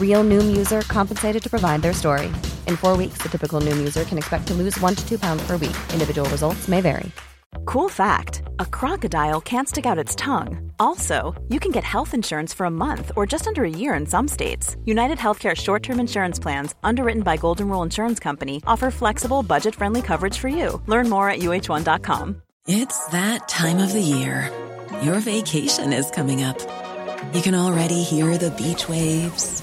Real Noom user compensated to provide their story. In four weeks, the typical Noom user can expect to lose one to two pounds per week. Individual results may vary. Cool fact a crocodile can't stick out its tongue. Also, you can get health insurance for a month or just under a year in some states. United Healthcare short term insurance plans, underwritten by Golden Rule Insurance Company, offer flexible, budget friendly coverage for you. Learn more at uh1.com. It's that time of the year. Your vacation is coming up. You can already hear the beach waves,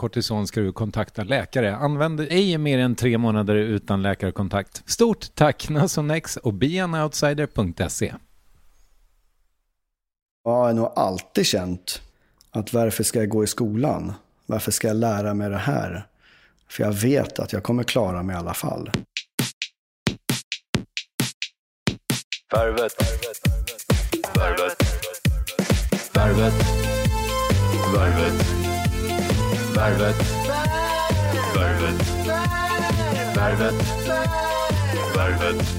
kortison ska du kontakta läkare. Använd ej mer än tre månader utan läkarkontakt. Stort tack Nasonex och beanoutsider.se. Jag har nog alltid känt att varför ska jag gå i skolan? Varför ska jag lära mig det här? För jag vet att jag kommer klara mig i alla fall. Värvet. Värvet. Värvet. Värvet. Värvet. Värvet. Värvet. Värvet.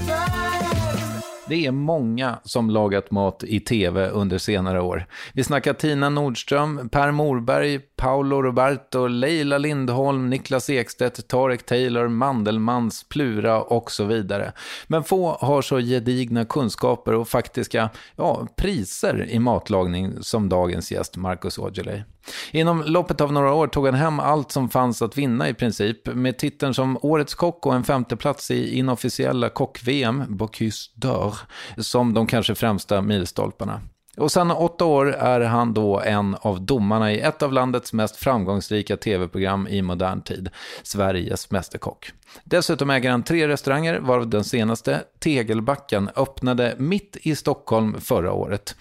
Det är många som lagat mat i tv under senare år. Vi snackar Tina Nordström, Per Morberg, Paolo Roberto, Leila Lindholm, Niklas Ekstedt, Tarek Taylor, Mandelmans, Plura och så vidare. Men få har så gedigna kunskaper och faktiska ja, priser i matlagning som dagens gäst Marcus Aujalay. Inom loppet av några år tog han hem allt som fanns att vinna i princip med titeln som Årets kock och en femteplats i inofficiella kock-VM, Bocuse d'Or, som de kanske främsta milstolparna. Och sen åtta år är han då en av domarna i ett av landets mest framgångsrika tv-program i modern tid, Sveriges Mästerkock. Dessutom äger han tre restauranger, varav den senaste, Tegelbacken, öppnade mitt i Stockholm förra året.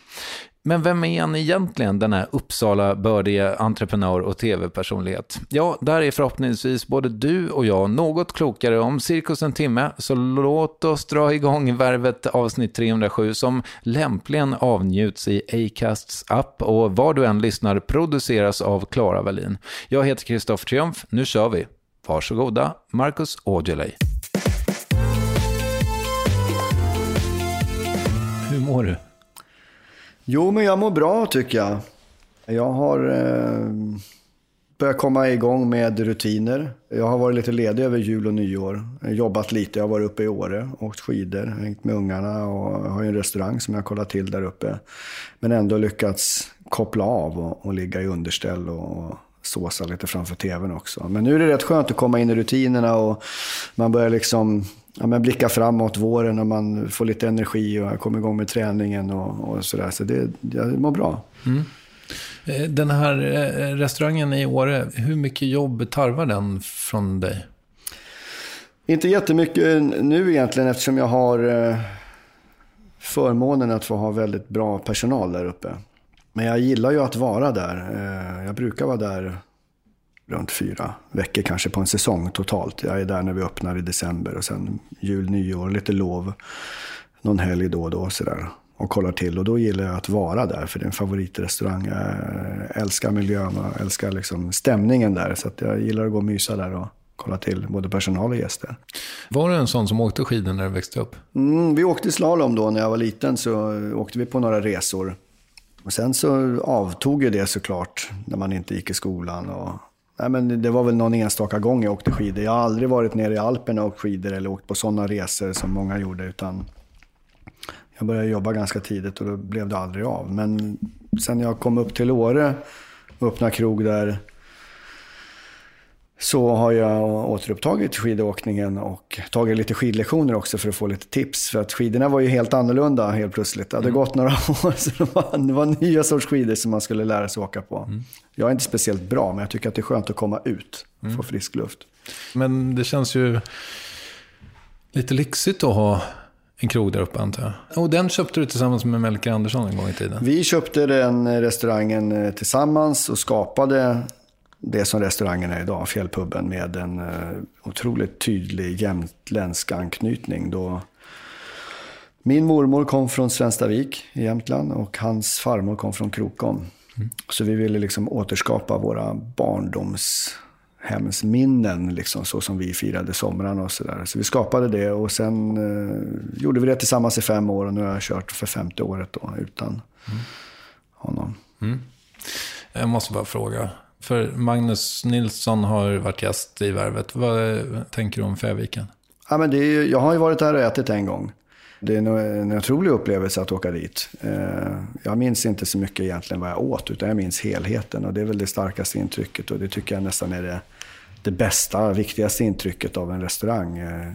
Men vem är han egentligen, den här Uppsala-bördige entreprenör och tv-personlighet? Ja, där är förhoppningsvis både du och jag något klokare om cirkus en timme, så låt oss dra igång värvet avsnitt 307 som lämpligen avnjuts i Acasts app och var du än lyssnar produceras av Klara Wallin. Jag heter Kristoffer Triumf, nu kör vi. Varsågoda, Marcus Aujalay. Hur mår du? Jo, men jag mår bra tycker jag. Jag har eh, börjat komma igång med rutiner. Jag har varit lite ledig över jul och nyår. Eh, jobbat lite, jag har varit uppe i Åre, åkt skidor, hängt med ungarna och har en restaurang som jag kollat till där uppe. Men ändå lyckats koppla av och, och ligga i underställ och såsa lite framför tvn också. Men nu är det rätt skönt att komma in i rutinerna och man börjar liksom ja, men blicka framåt våren och man får lite energi och kommer igång med träningen och, och sådär. Så det, jag mår bra. Mm. Den här eh, restaurangen i Åre, hur mycket jobb tarvar den från dig? Inte jättemycket nu egentligen eftersom jag har eh, förmånen att få ha väldigt bra personal där uppe. Men jag gillar ju att vara där. Jag brukar vara där runt fyra veckor kanske på en säsong totalt. Jag är där när vi öppnar i december och sen jul, nyår, lite lov. Någon helg då och då sådär. Och kollar till. Och då gillar jag att vara där för det är en favoritrestaurang. Jag älskar miljön och älskar liksom stämningen där. Så jag gillar att gå och mysa där och kolla till både personal och gäster. Var du en sån som åkte skidor när du växte upp? Mm, vi åkte slalom då när jag var liten så åkte vi på några resor. Och sen så avtog ju det såklart när man inte gick i skolan. Och Nej, men det var väl någon enstaka gång jag åkte skidor. Jag har aldrig varit nere i Alperna och åkt skidor eller åkt på sådana resor som många gjorde. Utan jag började jobba ganska tidigt och då blev det aldrig av. Men sen jag kom upp till Åre och öppnade krog där så har jag återupptagit skidåkningen och tagit lite skidlektioner också för att få lite tips. För att skidorna var ju helt annorlunda helt plötsligt. Det hade mm. gått några år så det var, det var nya sorts skidor som man skulle lära sig åka på. Mm. Jag är inte speciellt bra men jag tycker att det är skönt att komma ut och mm. få frisk luft. Men det känns ju lite lyxigt att ha en krog där uppe antar jag. Och den köpte du tillsammans med Melker Andersson en gång i tiden? Vi köpte den restaurangen eh, tillsammans och skapade det som restaurangen är idag, Fjällpubben, med en uh, otroligt tydlig jämtländsk anknytning. Då min mormor kom från Svenstavik i Jämtland och hans farmor kom från Krokom. Mm. Så vi ville liksom återskapa våra barndomshemsminnen, liksom, så som vi firade somrarna och sådär. Så vi skapade det och sen uh, gjorde vi det tillsammans i fem år och nu har jag kört för femte året då, utan mm. honom. Mm. Jag måste bara fråga, för Magnus Nilsson har varit gäst i Värvet. Vad tänker du om Fäviken? Ja, men det är, jag har ju varit där och ätit en gång. Det är en otrolig upplevelse att åka dit. Eh, jag minns inte så mycket egentligen vad jag åt, utan jag minns helheten. Och det är väl det starkaste intrycket och det tycker jag nästan är det, det bästa, viktigaste intrycket av en restaurang. Eh,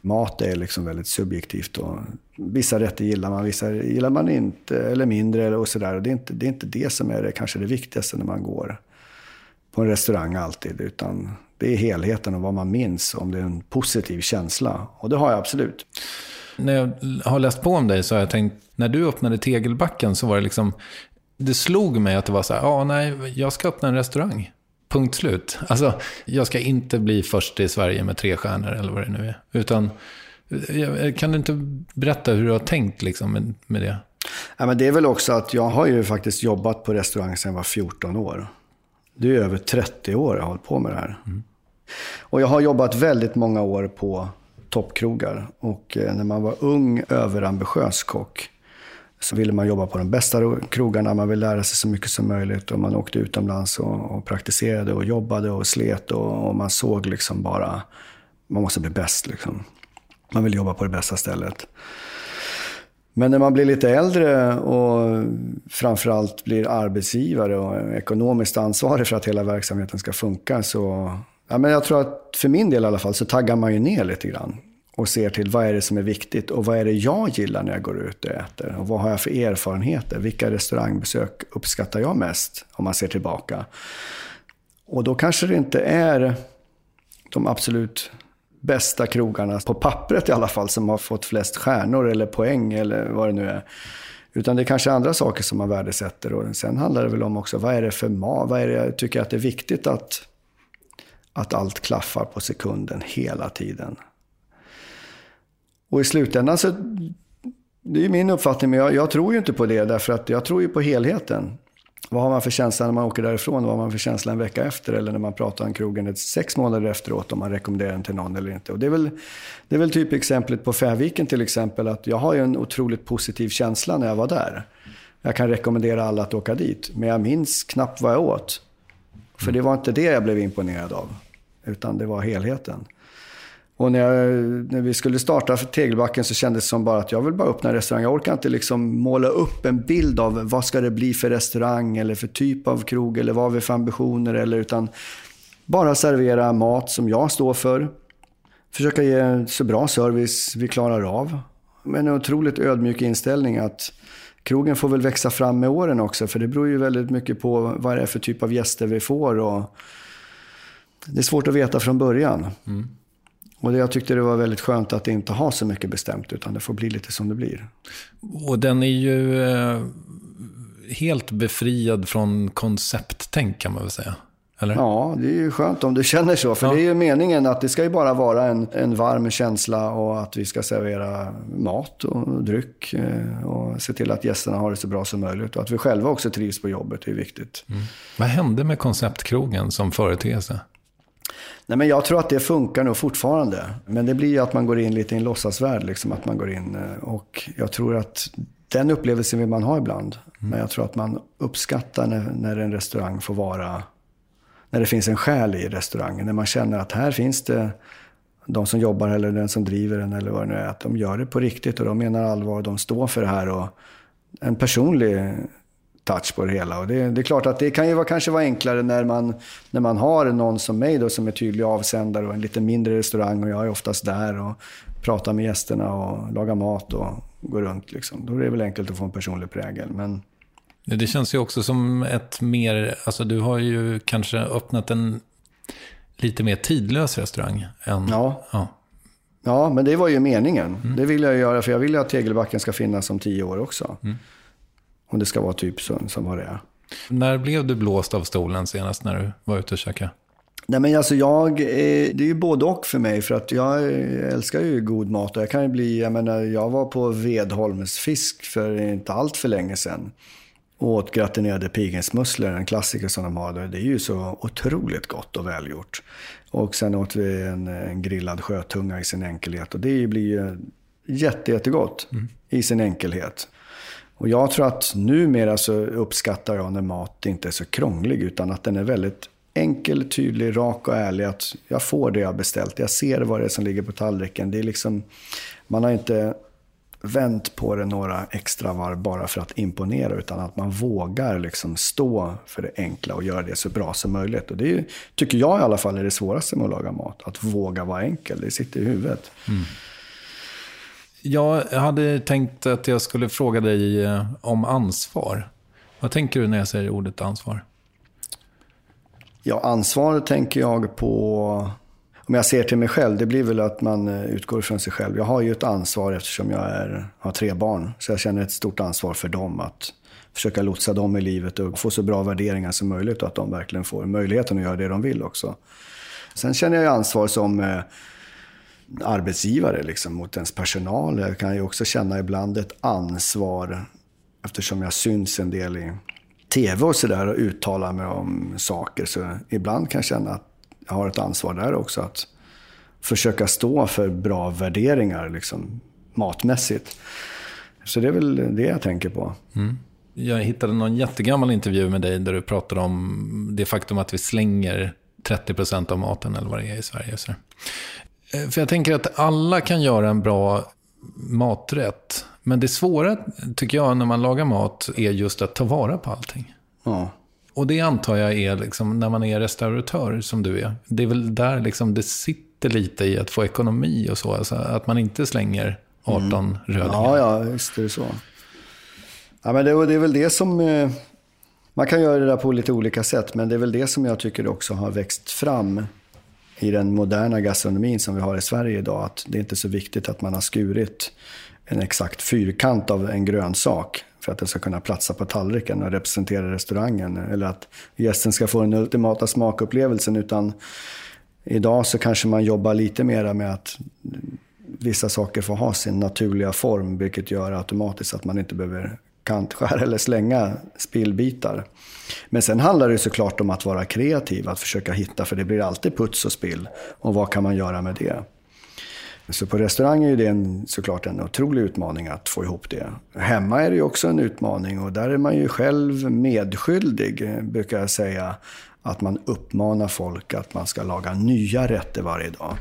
mat är liksom väldigt subjektivt. Och vissa rätter gillar man, vissa gillar man inte, eller mindre och sådär. Det, är inte, det är inte det som är det, kanske det viktigaste när man går på en restaurang alltid. Utan det är helheten och vad man minns, om det är en positiv känsla. Och det har jag absolut. När jag har läst på om dig så har jag tänkt, när du öppnade Tegelbacken så var det liksom, det slog mig att det var så här, ja nej, jag ska öppna en restaurang. Punkt slut. Alltså, jag ska inte bli först i Sverige med tre stjärnor eller vad det nu är. Utan, kan du inte berätta hur du har tänkt liksom, med, med det? Ja, men det är väl också att jag har ju faktiskt jobbat på restaurang sedan jag var 14 år. Det är över 30 år jag har hållit på med det här. Mm. Och jag har jobbat väldigt många år på toppkrogar. Och eh, när man var ung, överambitiös kock så ville man jobba på de bästa krogarna, man ville lära sig så mycket som möjligt. Och man åkte utomlands och, och praktiserade och jobbade och slet. Och, och, man såg liksom bara, man måste bli bäst liksom. Man vill jobba på det bästa stället. Men när man blir lite äldre och framförallt blir arbetsgivare och ekonomiskt ansvarig för att hela verksamheten ska funka så... Ja, men jag tror att för min del i alla fall så taggar man ju ner lite grann. och ser till vad är det som är viktigt och vad är det jag gillar när jag går ut och äter. Och vad har jag för erfarenheter? Vilka restaurangbesök uppskattar jag mest om man ser tillbaka? Och då kanske det inte är de absolut bästa krogarna, på pappret i alla fall, som har fått flest stjärnor eller poäng eller vad det nu är. Utan det är kanske andra saker som man värdesätter. Och sen handlar det väl om också, vad är det för mat? Vad är det jag tycker att det är viktigt att, att allt klaffar på sekunden hela tiden? Och i slutändan så, det är ju min uppfattning, men jag, jag, tror ju inte på det därför att jag tror ju på helheten. Vad har man för känsla när man åker därifrån? Vad har man för känsla en vecka efter? Eller när man pratar om krogen sex månader efteråt, om man rekommenderar den till någon eller inte. Och det är väl, det är väl typ exemplet på Färviken till exempel, att jag har ju en otroligt positiv känsla när jag var där. Jag kan rekommendera alla att åka dit, men jag minns knappt vad jag åt. För det var inte det jag blev imponerad av, utan det var helheten. Och när, jag, när, vi skulle starta för Tegelbacken så kändes det som bara att jag vill bara öppna en restaurang. Jag orkar inte liksom måla upp en bild av vad ska det bli för restaurang eller för typ av krog eller vad har vi för ambitioner. Eller, utan bara servera mat som jag står för. Försöka ge så bra service vi klarar av. Men en otroligt ödmjuk inställning att krogen får väl växa fram med åren också. För det beror ju väldigt mycket på vad det är för typ av gäster vi får. Och det är svårt att veta från början. Mm. Och jag tyckte det var väldigt skönt att inte ha så mycket bestämt, utan det får bli lite som det blir. Och den är ju eh, helt befriad från koncepttänk kan man väl säga? Eller? Ja, det är ju skönt om du känner så. För ja. det är ju meningen att det ska ju bara vara en, en varm känsla och att vi ska servera mat och dryck. Eh, och se till att gästerna har det så bra som möjligt. Och att vi själva också trivs på jobbet, det är viktigt. Mm. Vad hände med konceptkrogen som företeelse? Nej, men jag tror att det funkar nog fortfarande. Men det blir ju att man går in lite i en låtsasvärld. Liksom, att man går in, eh, och jag tror att den upplevelsen vill man ha ibland. Mm. Men jag tror att man uppskattar när, när en restaurang får vara... När det finns en själ i restaurangen. När man känner att här finns det de som jobbar eller den som driver den eller vad det nu är. Att de gör det på riktigt och de menar allvar. De står för det här. Och en personlig touch på det hela. Och det, det, är klart att det kan ju vara, kanske vara enklare när man, när man har någon som mig då, som är tydlig avsändare och en lite mindre restaurang och jag är oftast där och pratar med gästerna och lagar mat och går runt. Liksom. Då är det väl enkelt att få en personlig prägel. Men... Det känns ju också som ett mer, alltså du har ju kanske öppnat en lite mer tidlös restaurang. Än, ja. ja. Ja, men det var ju meningen. Mm. Det vill jag göra, för jag vill ju att Tegelbacken ska finnas om tio år också. Mm. Om det ska vara typ så, som vad det är. När blev du blåst av stolen senast när du var ute och käkade? Nej men alltså jag, det är ju både och för mig. För att jag älskar ju god mat. Och jag kan ju bli, jag menar, jag var på Vedholms fisk för inte allt för länge sedan. Och åt gratinerade pilgrimsmusslor, en klassiker som de har. Det är ju så otroligt gott och välgjort. Och sen åt vi en, en grillad sjötunga i sin enkelhet. Och det blir ju jätte, jättegott mm. i sin enkelhet. Och jag tror att numera så uppskattar jag när mat inte är så krånglig utan att den är väldigt enkel, tydlig, rak och ärlig. Att jag får det jag har beställt. Jag ser vad det är som ligger på tallriken. Det är liksom, man har inte vänt på det några extra varv bara för att imponera utan att man vågar liksom stå för det enkla och göra det så bra som möjligt. Och det tycker jag i alla fall är det svåraste med att laga mat. Att våga vara enkel. Det sitter i huvudet. Mm. Jag hade tänkt att jag skulle fråga dig eh, om ansvar. Vad tänker du när jag säger ordet ansvar? Ja, ansvar tänker jag på... Om jag ser till mig själv, det blir väl att man eh, utgår från sig själv. Jag har ju ett ansvar eftersom jag är, har tre barn. Så jag känner ett stort ansvar för dem. Att försöka lotsa dem i livet och få så bra värderingar som möjligt. Och att de verkligen får möjligheten att göra det de vill också. Sen känner jag ansvar som eh, arbetsgivare liksom, mot ens personal. Jag kan ju också känna ibland ett ansvar eftersom jag syns en del i tv och sådär och uttalar mig om saker. Så ibland kan jag känna att jag har ett ansvar där också. Att försöka stå för bra värderingar liksom, matmässigt. Så det är väl det jag tänker på. Mm. Jag hittade någon jättegammal intervju med dig där du pratade om det faktum att vi slänger 30% av maten eller vad det är i Sverige. Så. Eh, för jag tänker att alla kan göra en bra maträtt. Men det svåra, tycker jag, när man lagar mat är just att ta vara på allting. Ja. Och det antar jag är liksom, när man är restauratör, som du är. Det är väl där liksom det sitter lite i att få ekonomi och så? Alltså att man inte slänger 18 mm. rödingar? Ja, ja, visst är det så. Ja, men det, det är väl det som... Eh, man kan göra det där på lite olika sätt, men det är väl det som jag tycker också har växt fram i den moderna gastronomin som vi har i Sverige idag. Att det är inte så viktigt att man har skurit en exakt fyrkant av en grönsak för att den ska kunna platsa på tallriken och representera restaurangen. Eller att gästen ska få den ultimata smakupplevelsen. Utan idag så kanske man jobbar lite mer med att vissa saker får ha sin naturliga form. Vilket gör automatiskt att man inte behöver kantskära eller slänga spillbitar. Men sen handlar det såklart om att vara kreativ, att försöka hitta, för det blir alltid puts och spill. Och vad kan man göra med det? Så på restaurang är det en, såklart en otrolig utmaning att få ihop det. Hemma är det ju också en utmaning och där är man ju själv medskyldig, brukar jag säga. Att man uppmanar folk att man ska laga nya rätter varje dag.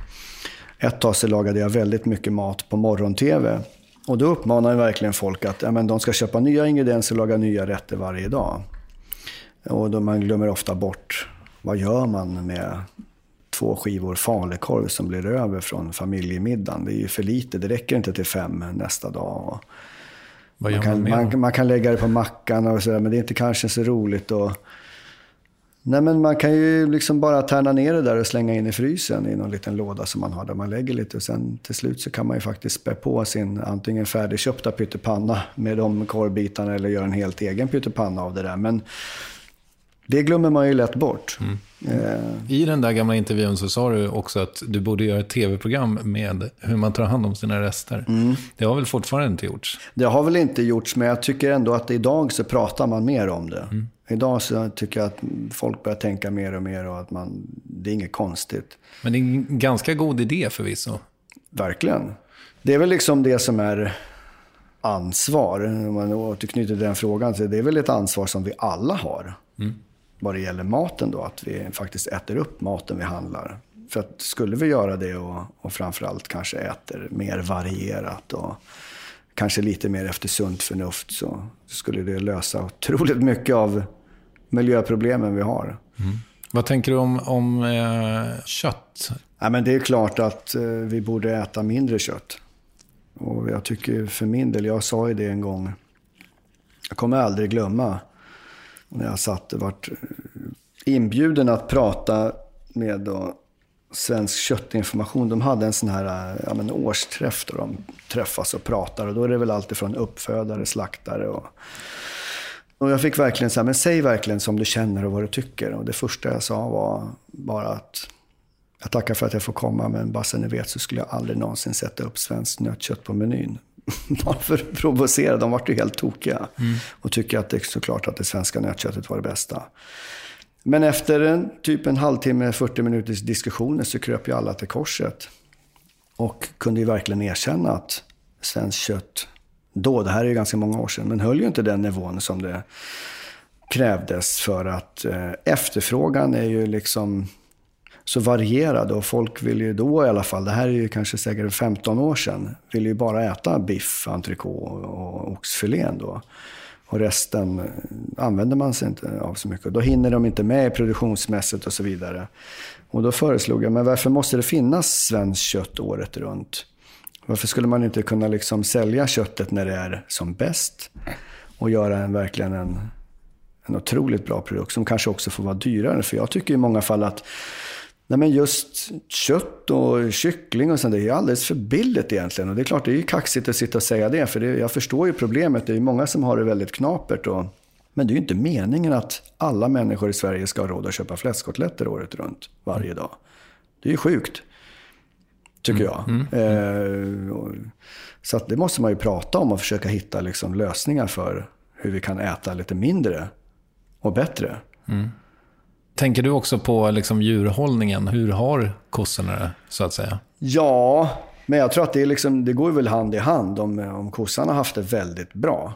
Ett tag så lagade jag väldigt mycket mat på morgon-tv. Och då uppmanar jag verkligen folk att ja, men de ska köpa nya ingredienser och laga nya rätter varje dag. Och då man glömmer ofta bort, vad gör man med två skivor falukorv som blir över från familjemiddagen? Det är ju för lite, det räcker inte till fem nästa dag. Man, kan, man, man, kan lägga det på mackan och sådär, men det är inte kanske så roligt. Och, Nej, men man kan ju liksom bara tärna ner det där och slänga in i frysen i någon liten låda som man har där man lägger lite. Och sen till slut så kan man ju faktiskt spä på sin antingen färdigköpta pyttipanna med de korvbitarna eller göra en helt egen pyttipanna av det där. Men det glömmer man ju lätt bort. Mm. Eh. I den där gamla intervjun så sa du också att du borde göra ett tv-program med hur man tar hand om sina rester. Mm. Det har väl fortfarande inte gjorts? Det har väl inte gjorts, men jag tycker ändå att idag så pratar man mer om det. Mm. Idag så tycker jag att folk börjar tänka mer och mer och att man, det är inget konstigt. Men det är en ganska god idé förvisso. Verkligen. Det är väl liksom det som är ansvar. Om man återknyter den frågan, så det är väl ett ansvar som vi alla har. Mm. Vad det gäller maten då, att vi faktiskt äter upp maten vi handlar. För att skulle vi göra det och, och framförallt kanske äter mer varierat och kanske lite mer efter sunt förnuft så skulle det lösa otroligt mycket av miljöproblemen vi har. Mm. Vad tänker du om, om eh, kött? Ja, men det är klart att eh, vi borde äta mindre kött. Och jag tycker för min del, jag sa ju det en gång, jag kommer aldrig glömma när jag satt, och vart eh, inbjuden att prata med då, Svensk köttinformation, de hade en sån här eh, ja, men årsträff då de träffas och pratar. Och då är det väl alltid från uppfödare, slaktare och... Och jag fick verkligen säga, men säg verkligen som du känner och vad du tycker. Och det första jag sa var bara att jag tackar för att jag får komma, men bara så ni vet så skulle jag aldrig någonsin sätta upp svenskt nötkött på menyn. bara för att provocera, de vart ju helt tokiga. Mm. Och tycker att det är såklart att det svenska nötköttet var det bästa. Men efter en, typ en halvtimme, 40 minuters diskussioner så kröp ju alla till korset. Och kunde ju verkligen erkänna att svenskt kött då, det här är ju ganska många år sedan, men höll ju inte den nivån som det krävdes för att eh, efterfrågan är ju liksom så varierade och folk ville ju då i alla fall, det här är ju kanske säkert 15 år sedan, ville ju bara äta biff, entrecote och oxfilén då. Och resten använder man sig inte av så mycket. Då hinner de inte med produktionsmässigt och så vidare. Och då föreslog jag, men varför måste det finnas svenskt kött året runt? Varför skulle man inte kunna liksom sälja köttet när det är som bäst? Och göra en, verkligen en, en otroligt bra produkt som kanske också får vara dyrare. För jag tycker i många fall att Nej, men just kött och kyckling och sånt, det är alldeles för billigt egentligen. Och det är klart, det är ju kaxigt att sitta och säga det, för det, jag förstår ju problemet. Det är många som har det väldigt knapert. Och, men det är ju inte meningen att alla människor i Sverige ska ha råd att köpa fläskkotletter året runt, varje dag. Det är ju sjukt, tycker jag. Mm, mm, eh, så det måste man ju prata om och försöka hitta liksom, lösningar för hur vi kan äta lite mindre och bättre. Mm. Tänker du också på liksom djurhållningen? Hur har kossorna det, så att säga? Ja, men jag tror att det, liksom, det går väl hand i hand. Om, om kossan har haft det väldigt bra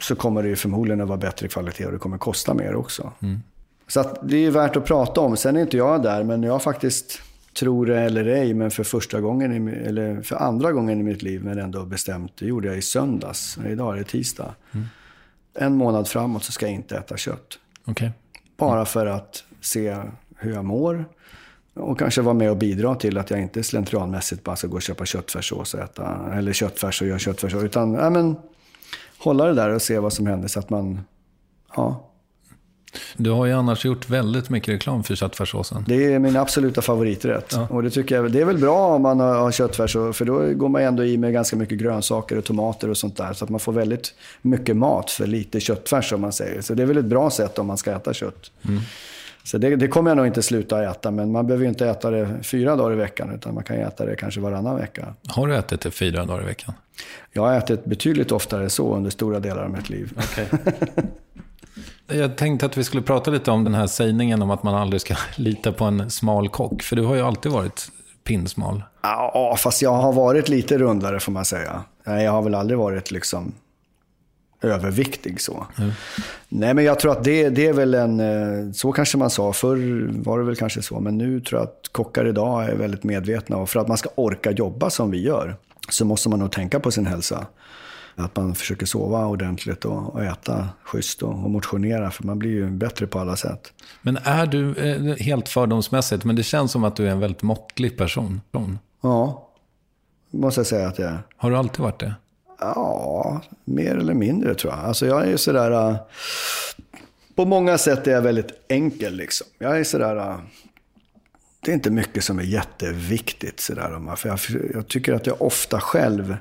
så kommer det förmodligen att vara bättre kvalitet och det kommer kosta mer också. Mm. Så det är värt att prata om. Sen är inte jag där, men jag faktiskt, tror det eller ej, men för första gången, eller för andra gången i mitt liv, men ändå bestämt, det gjorde jag i söndags. Idag är det tisdag. Mm. En månad framåt så ska jag inte äta kött. Okay. Bara för att se hur jag mår. Och kanske vara med och bidra till att jag inte slentrianmässigt bara ska gå och köpa köttfärssås och äta, eller köttfärs och göra köttfärssås. Utan, ja men, hålla det där och se vad som händer så att man, ja. Du har ju annars gjort väldigt mycket reklam för köttfärssåsen. Det är min absoluta favoriträtt. Ja. Och det tycker jag, det är väl bra om man har köttfärs, för då går man ändå i med ganska mycket grönsaker och tomater och sånt där. Så att man får väldigt mycket mat för lite köttfärs om man säger. Så det är väl ett bra sätt om man ska äta kött. Mm. Så det, det, kommer jag nog inte sluta äta, men man behöver inte äta det fyra dagar i veckan, utan man kan äta det kanske varannan vecka. Har du ätit det fyra dagar i veckan? Jag har ätit betydligt oftare så under stora delar av mitt liv. Okay. Jag tänkte att vi skulle prata lite om den här sägningen om att man aldrig ska lita på en smal kock. För du har ju alltid varit pinsmal. Ja, fast jag har varit lite rundare får man säga. Jag har väl aldrig varit liksom överviktig så. Mm. Nej, men jag tror att det, det är väl en... Eh, så kanske man sa. Förr var det väl kanske så. Men nu tror jag att kockar idag är väldigt medvetna. Och för att man ska orka jobba som vi gör så måste man nog tänka på sin hälsa. Att man försöker sova ordentligt och, och äta schysst och, och motionera. För man blir ju bättre på alla sätt. Men är du, eh, helt fördomsmässigt, men det känns som att du är en väldigt måttlig person. Ja, måste jag säga att jag är. Har du alltid varit det? Ja, mer eller mindre tror jag. Alltså jag är ju sådär... Uh, på många sätt är jag väldigt enkel liksom. Jag är sådär... Uh, det är inte mycket som är jätteviktigt sådär. För jag, jag tycker att jag ofta själv,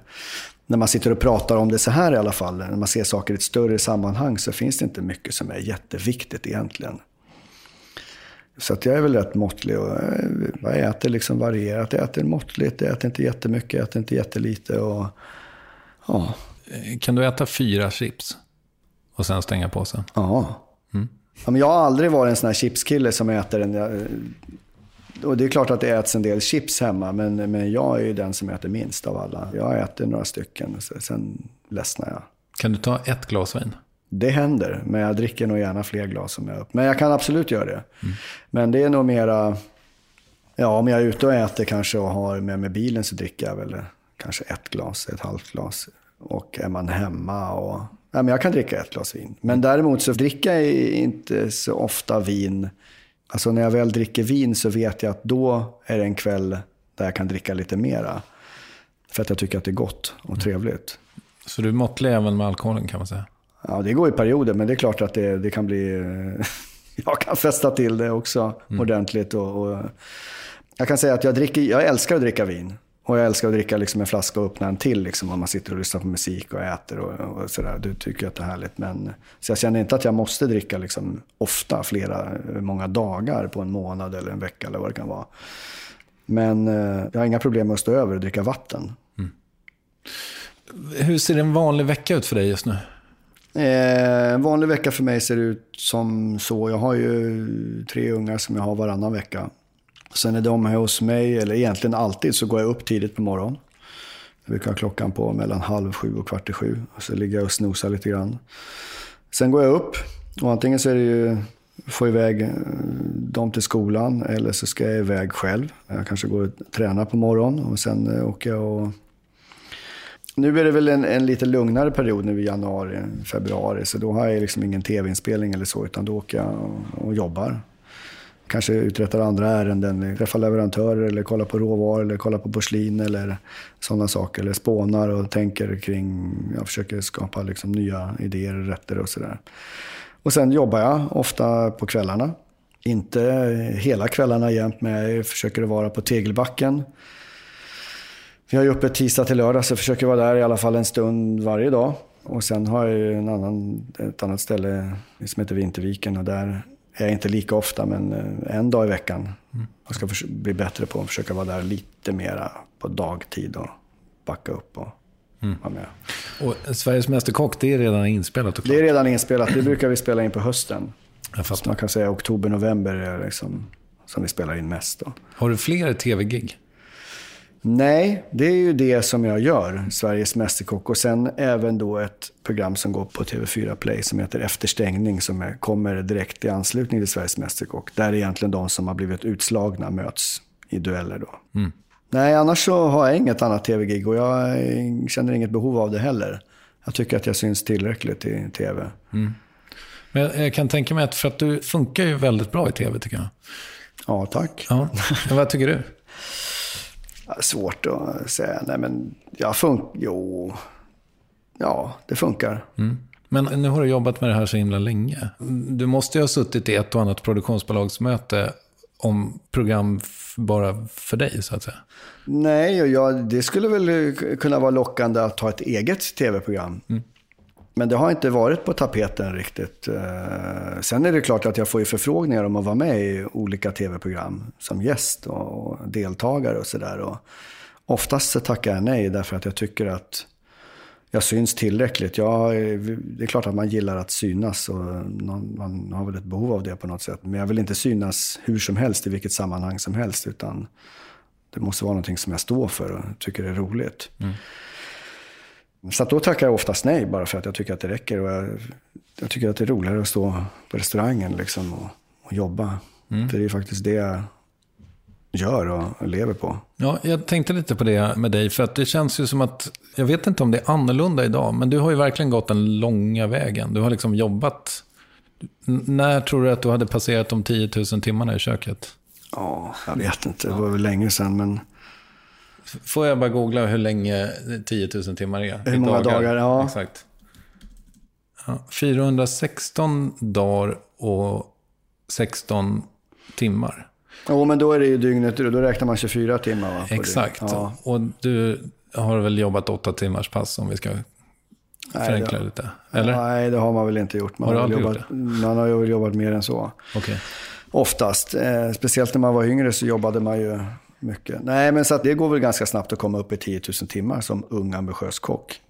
när man sitter och pratar om det så här i alla fall, när man ser saker i ett större sammanhang, så finns det inte mycket som är jätteviktigt egentligen. Så att jag är väl rätt måttlig och eh, jag äter liksom varierat. Jag äter måttligt, jag äter inte jättemycket, jag äter inte jättelite. Och, Ja. Kan du äta fyra chips och sen stänga påsen? Ja. Mm. ja men jag har aldrig varit en sån här chipskille som äter en... Och det är klart att det äts en del chips hemma, men, men jag är ju den som äter minst av alla. Jag äter några stycken, sen ledsnar jag. Kan du ta ett glas vin? Det händer, men jag dricker nog gärna fler glas om jag upp. Men jag kan absolut göra det. Mm. Men det är nog mera... Ja, om jag är ute och äter kanske och har med mig bilen så dricker jag väl kanske ett glas, ett halvt glas. Och är man hemma och... Ja, men jag kan dricka ett glas vin. Men däremot så dricker jag inte så ofta vin. Alltså när jag väl dricker vin så vet jag att då är det en kväll där jag kan dricka lite mera. För att jag tycker att det är gott och trevligt. Så du är måttlig även med alkoholen kan man säga? Ja, det går i perioder, men det är klart att det, det kan bli... jag kan fästa till det också mm. ordentligt. Och, och, jag kan säga att jag, dricker, jag älskar att dricka vin. Och jag älskar att dricka liksom en flaska och öppna en till liksom, om man sitter och lyssnar på musik och äter och, och sådär. Du tycker att det är härligt. Men, så jag känner inte att jag måste dricka liksom, ofta, flera, många dagar på en månad eller en vecka eller vad det kan vara. Men eh, jag har inga problem med att stå över och dricka vatten. Mm. Hur ser en vanlig vecka ut för dig just nu? Eh, en vanlig vecka för mig ser ut som så. Jag har ju tre ungar som jag har varannan vecka. Sen är de hos mig, eller egentligen alltid, så går jag upp tidigt på morgonen. Jag brukar ha klockan på mellan halv sju och kvart i sju. Så ligger jag och snosar lite grann. Sen går jag upp och antingen så är det ju få iväg eh, dem till skolan eller så ska jag iväg själv. Jag kanske går och tränar på morgonen och sen eh, åker jag och... Nu är det väl en, en lite lugnare period nu i januari, februari. Så då har jag liksom ingen tv-inspelning eller så, utan då åker jag och, och jobbar kanske uträttar andra ärenden, träffar leverantörer eller kollar på råvaror eller kollar på porslin eller sådana saker. Eller spånar och tänker kring, jag försöker skapa liksom nya idéer, rätter och sådär. Och sen jobbar jag ofta på kvällarna. Inte hela kvällarna jämt, men jag försöker vara på Tegelbacken. Vi har ju öppet tisdag till lördag, så jag försöker vara där i alla fall en stund varje dag. Och sen har jag en annan, ett annat ställe som heter Vinterviken och där är inte lika ofta, men eh, en dag i veckan. Mm. Jag ska bli bättre på att försöka vara där lite mera på dagtid och backa upp och mm. vara med. Och Sveriges Mästerkock, det är redan inspelat? Och klart. Det är redan inspelat. Det brukar vi spela in på hösten. Så man kan säga oktober, november är liksom som vi spelar in mest. Då. Har du fler tv-gig? Nej, det är ju det som jag gör, Sveriges Mästerkock. Och sen även då ett program som går på TV4 Play som heter Efter stängning som är, kommer direkt i anslutning till Sveriges Mästerkock. Där egentligen de som har blivit utslagna möts i dueller då. Mm. Nej, annars så har jag inget annat tv-gig och jag känner inget behov av det heller. Jag tycker att jag syns tillräckligt i tv. Mm. Men jag kan tänka mig att, för att du funkar ju väldigt bra i tv tycker jag. Ja, tack. Ja. Vad tycker du? Svårt att säga. Nej, men jag funkar... Jo. Ja, det funkar. Men nu har du jobbat med det här så himla länge. Du måste ju ha suttit i ett och annat produktionsbolagsmöte om program bara för dig, så att säga. Nej, och jag, det skulle väl kunna vara lockande att ha ett eget tv-program. Men det har inte varit på tapeten riktigt. Eh, sen är det klart att jag får ju förfrågningar om att vara med i olika tv-program som gäst och deltagare och sådär. Oftast så tackar jag nej därför att jag tycker att jag syns tillräckligt. Jag, det är klart att man gillar att synas och man har väl ett behov av det på något sätt. Men jag vill inte synas hur som helst i vilket sammanhang som helst. Utan det måste vara någonting som jag står för och tycker är roligt. Mm. Så då tackar jag oftast nej bara för att jag tycker att det räcker. Och jag, jag tycker att det är roligare att stå på restaurangen liksom och, och jobba. För det är faktiskt det jag gör och lever på. Ja, jag tänkte lite på det med dig, för att det känns ju som att, jag vet inte om det är annorlunda idag, men du har ju verkligen gått den långa vägen. Du har liksom jobbat. N- när tror du att du hade passerat de 10 000 timmarna i köket? Ja, jag vet inte. Det var väl länge sedan. Men Får jag bara googla hur länge 10 000 timmar är? Hur många dagar, ja. Exakt. Ja, 416 dagar och 16 timmar. Jo, men då är det ju dygnet Då räknar man 24 timmar va? det. Exakt. Ja. Och du har väl jobbat åtta timmars pass om vi ska förenkla det- lite? Eller? Nej, det har man väl inte gjort. Man Har du aldrig jobbat, Man har ju väl jobbat mer än så. Okej. Oftast. Eh, speciellt när man var yngre så jobbade man ju mycket. Nej, men så att det går väl ganska snabbt att komma upp i 10 000 timmar som ung ambitiös kock.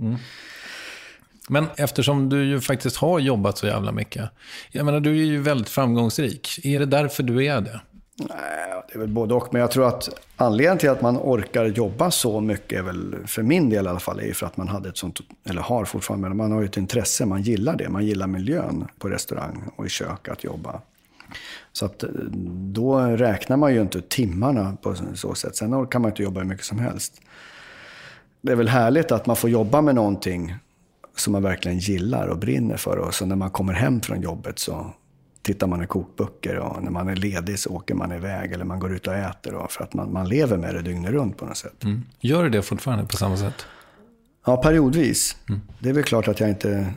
Men eftersom du ju faktiskt har jobbat så jävla mycket. Jag menar, du är ju väldigt framgångsrik. Är det därför du är det? Nej, det är väl både och. Men jag tror att anledningen till att man orkar jobba så mycket är väl, för min del i alla fall, är för att man hade ett sånt, eller har fortfarande, men man har ju ett intresse, man gillar det. Man gillar miljön på restaurang och i kök att jobba. Så att eh, då räknar man ju inte timmarna på så sätt. Sen orkar man inte jobba hur mycket som helst. Det är väl härligt att man får jobba med någonting som man verkligen gillar och brinner för. Och så när man kommer hem från jobbet så tittar man i kokböcker och när man är ledig så åker man iväg eller man går ut och äter. Och för att man, man lever med det dygnet runt på något sätt. Gör du det fortfarande på samma sätt? Ja, periodvis. Det är väl klart att jag inte,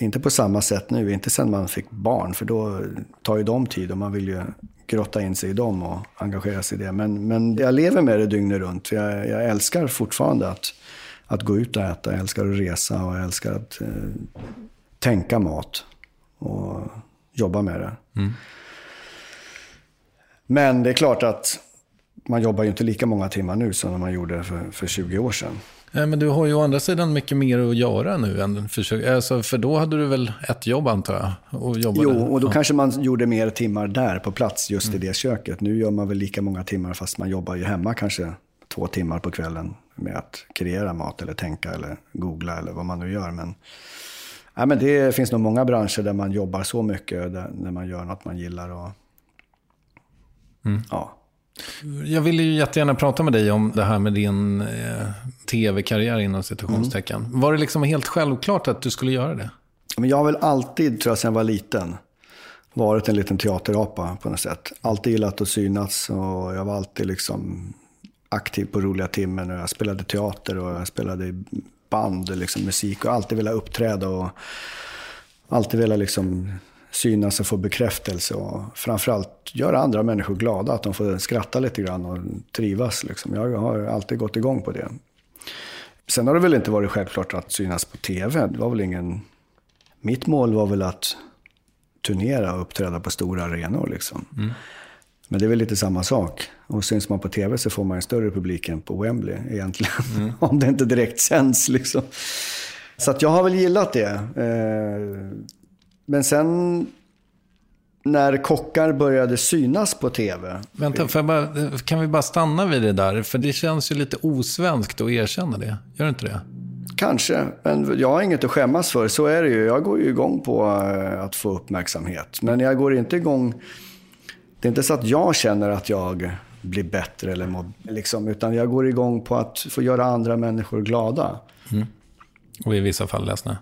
inte på samma sätt nu, inte sen man fick barn, för då tar ju de tid och man vill ju grotta in sig i dem och engagera sig i det. Men, men jag lever med det dygnet runt. Jag, jag älskar fortfarande att, att gå ut och äta, jag älskar att resa och jag älskar att eh, tänka mat och jobba med det. Men det är klart att man jobbar ju inte lika många timmar nu som man gjorde för, för 20 år sedan. Nej, men du har ju å andra sidan mycket mer att göra nu än för, tjugo- alltså, för då hade du väl ett jobb antar jag? Och jobbade. Jo, och då ja. kanske man gjorde mer timmar där på plats just i det köket. Nu gör man väl lika många timmar fast man jobbar ju hemma kanske två timmar på kvällen med att kreera mat eller tänka eller googla eller vad man nu gör. Men, ja, men det finns nog många branscher där man jobbar så mycket där, när man gör något man gillar. Och, ja. Jag ville ju jättegärna prata med dig om det här med din eh, tv-karriär inom citationstecken. Var det liksom helt självklart att du skulle göra det? Men jag har väl alltid, tror jag, sedan jag var liten, varit en liten teaterapa på något sätt. Alltid gillat att synas och jag var alltid liksom aktiv på roliga timmen och jag spelade teater och jag spelade i band, liksom musik och alltid velat uppträda och alltid velat liksom synas och få bekräftelse och framförallt göra andra människor glada, att de får skratta lite grann och trivas. Liksom. Jag har alltid gått igång på det. Sen har det väl inte varit självklart att synas på tv. Det var väl ingen... Mitt mål var väl att turnera och uppträda på stora arenor. Liksom. Men det är väl lite samma sak. Och syns man på tv så får man en större publik än på Wembley egentligen. Om det inte direkt sänds liksom. Så jag har väl gillat det. Eh, Men sen när kockar började synas på tv. Vänta, bara, kan vi bara stanna vid det där? För det känns ju lite osvenskt att erkänna det. Gör det inte det? Kanske, men jag har inget att skämmas för. Så är det ju. Jag går ju igång på eh, att få uppmärksamhet. Men jag går inte igång... Det är inte så att jag känner att jag blir bättre, eller mår, liksom, utan jag går igång på att få göra andra människor glada. Och i vissa fall ledsna.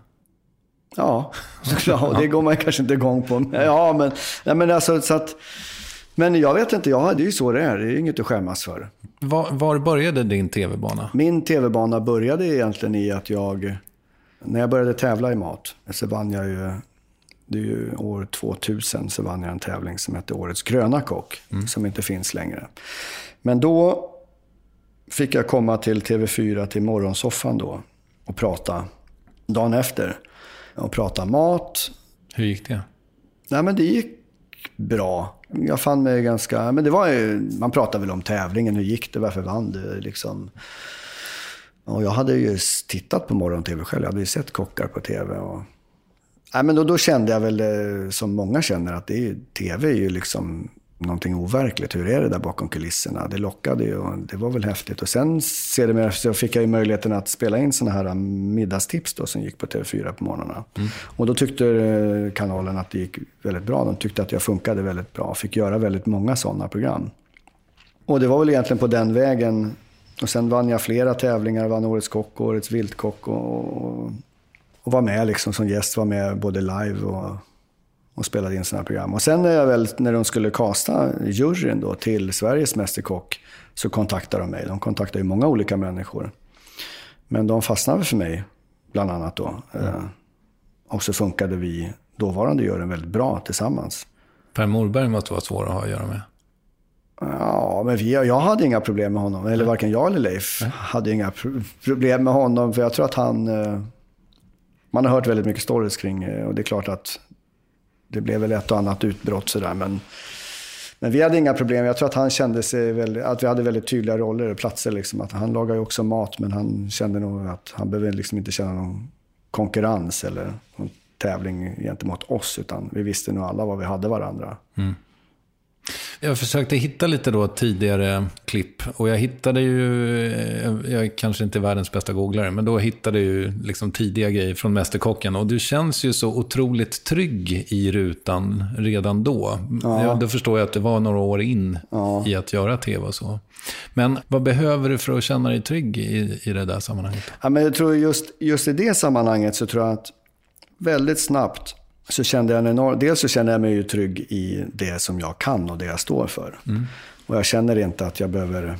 Ja, såklart. Det går man kanske inte igång på. Ja, men, nej, men alltså, så att, Men jag vet inte, ja, det är ju så det är. Det är inget att skämmas för. Var, var började din tv-bana? Min tv-bana började egentligen i att jag, när jag började tävla i mat, så vann jag ju, det är ju år 2000, så vann jag en tävling som hette Årets gröna kock, som inte finns längre. Men då fick jag komma till TV4, till morgonsoffan då, och prata dagen efter. Och prata mat, Hur gick det? Nej, men det gick bra. Jag fann mig ganska... Men det var ju, man pratar väl om tävlingen, hur gick det, varför vann du? Liksom. Och jag hade ju tittat på morgon-tv själv, jag hade ju sett kockar på tv. Och... Nej, men då, då kände jag väl, eh, som många känner, att det är, tv är ju liksom någonting overkligt. Hur är det där bakom kulisserna? Det lockade ju och det var väl häftigt. Och sen sedermera så fick jag ju möjligheten att spela in sådana här middagstips då, som gick på TV4 på morgnarna. Och då tyckte eh, kanalen att det gick väldigt bra. De tyckte att jag funkade väldigt bra. Fick göra väldigt många sådana program. Och det var väl egentligen på den vägen. Och sen vann jag flera tävlingar. Vann Årets Kock, Årets Viltkock och, och, och var med liksom som gäst. Var med både live och, och spelade in sådana program. Och sen när, jag väl, när de skulle kasta juryn då till Sveriges Mästerkock så kontaktade de mig. De kontaktade ju många olika människor. Men de fastnade för mig, bland annat då. Eh, och så funkade vi, dåvarande juryn, väldigt bra tillsammans. Per Morberg måste vara svår att ha att göra med. Ja, men vi, jag hade inga problem med honom. Eller varken jag eller Leif hade inga pro- problem med honom. För jag tror att han... eh, Man har hört väldigt mycket stories kring eh, och det är klart att det blev väl ett och annat utbrott sådär. Men, men vi hade inga problem. Jag tror att han kände sig väldigt, att vi hade väldigt tydliga roller och platser. Liksom. Att han lagade ju också mat, men han kände nog att han behövde liksom inte känna någon konkurrens eller någon tävling gentemot oss. Utan vi visste nog alla vad vi hade varandra. Mm. Jag försökte hitta lite då tidigare klipp och jag hittade ju, eh, jag är kanske inte världens bästa googlare, men då hittade jag ju liksom tidiga grejer från Mästerkocken och du känns ju så otroligt trygg i rutan redan då. Ja. då förstår jag att det var några år in i att göra tv och så. Men vad behöver du för att känna dig trygg i, i det där sammanhanget? Ja, men jag tror just, just i det sammanhanget så tror jag att väldigt snabbt så kände jag en enorm, dels så känner jag mig ju trygg i det som jag kan och det jag står för. Och jag känner inte att jag behöver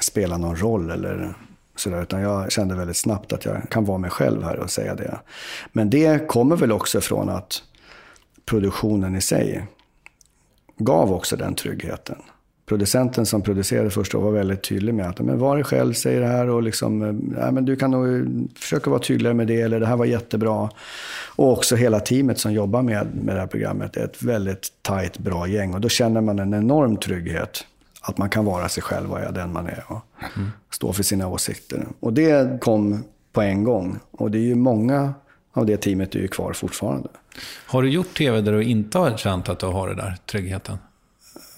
spela någon roll eller sådär, utan jag kände väldigt snabbt att jag kan vara mig själv här och säga det. Men det kommer väl också från att produktionen i sig gav också den tryggheten. Producenten som producerade först då var väldigt tydlig med att men var dig själv, säg det här och liksom, eh, ja, men du kan nog försöka vara tydligare med det eller det här var jättebra. Och också hela teamet som jobbar med, med det här programmet är ett väldigt tajt, bra gäng. Och då känner man en enorm trygghet. Att man kan vara sig själv, vara den man är och stå för sina åsikter. Och det kom på en gång. Och det är ju många av det teamet är ju kvar fortfarande. Har du gjort tv där du inte har känt att du har det där tryggheten?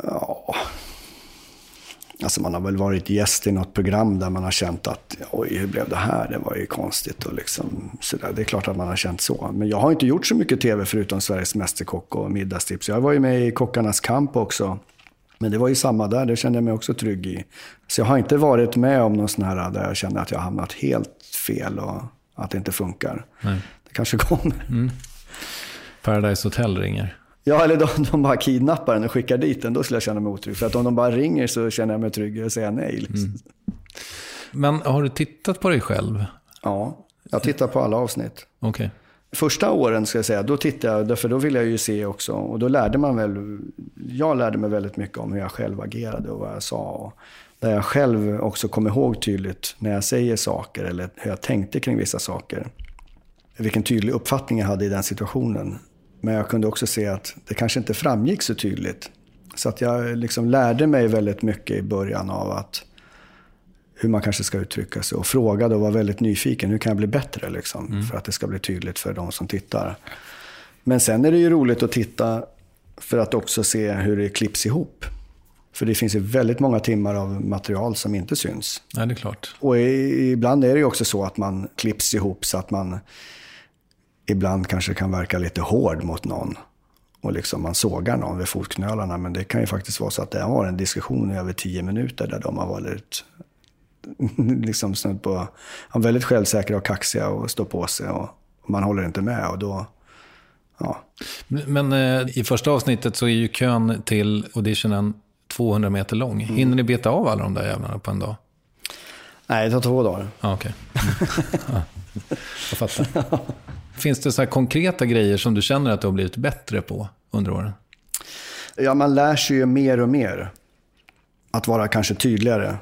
Ja, alltså man har väl varit gäst i något program där man har känt att oj, hur blev det här? Det var ju konstigt och liksom sådär. Det är klart att man har känt så. Men jag har inte gjort så mycket tv förutom Sveriges Mästerkock och Middagstips. Jag var ju med i Kockarnas kamp också. Men det var ju samma där, det kände jag mig också trygg i. Så jag har inte varit med om någon sån här där jag kände att jag har hamnat helt fel och att det inte funkar. Nej. Det kanske kommer. Paradise Hotel ringer. Ja, eller de, de bara kidnappar den och skickar dit den. Då skulle jag känna mig otrygg. För att om de bara ringer så känner jag mig trygg och säger nej. Liksom. Men har du tittat på dig själv? Ja, jag tittar på alla avsnitt. Okej. Första åren ska jag säga, då tittade jag, för då ville jag ju se också. Och då lärde man väl, jag lärde mig väldigt mycket om hur jag själv agerade och vad jag sa. Och där jag själv också kom ihåg tydligt när jag säger saker eller hur jag tänkte kring vissa saker. Vilken tydlig uppfattning jag hade i den situationen. Men jag kunde också se att det kanske inte framgick så tydligt. Så att jag liksom lärde mig väldigt mycket i början av att hur man kanske ska uttrycka sig. Och frågade och var väldigt nyfiken. Hur kan jag bli bättre? Liksom, För att det ska bli tydligt för de som tittar. Men sen är det ju roligt att titta för att också se hur det klipps ihop. För det finns ju väldigt många timmar av material som inte syns. Ja, det är klart. Och ibland är det ju också så att man klipps ihop så att man ibland kanske kan verka lite hård mot någon. Och liksom man sågar någon vid fotknölarna. Men det kan ju faktiskt vara så att det har en diskussion i över tio minuter där de har varit liksom snudd på, väldigt självsäkra och kaxiga och står på sig. Och man håller inte med. Och då, ja. Men eh, i första avsnittet så är ju kön till auditionen 200 meter lång. Hinner ni beta av alla de där jävlarna på en dag? Nej, det tar två dagar. Ja, okej. ja, jag fattar. Finns det så här konkreta grejer som du känner att du har blivit bättre på under åren? Ja, man lär sig ju mer och mer. Att vara kanske tydligare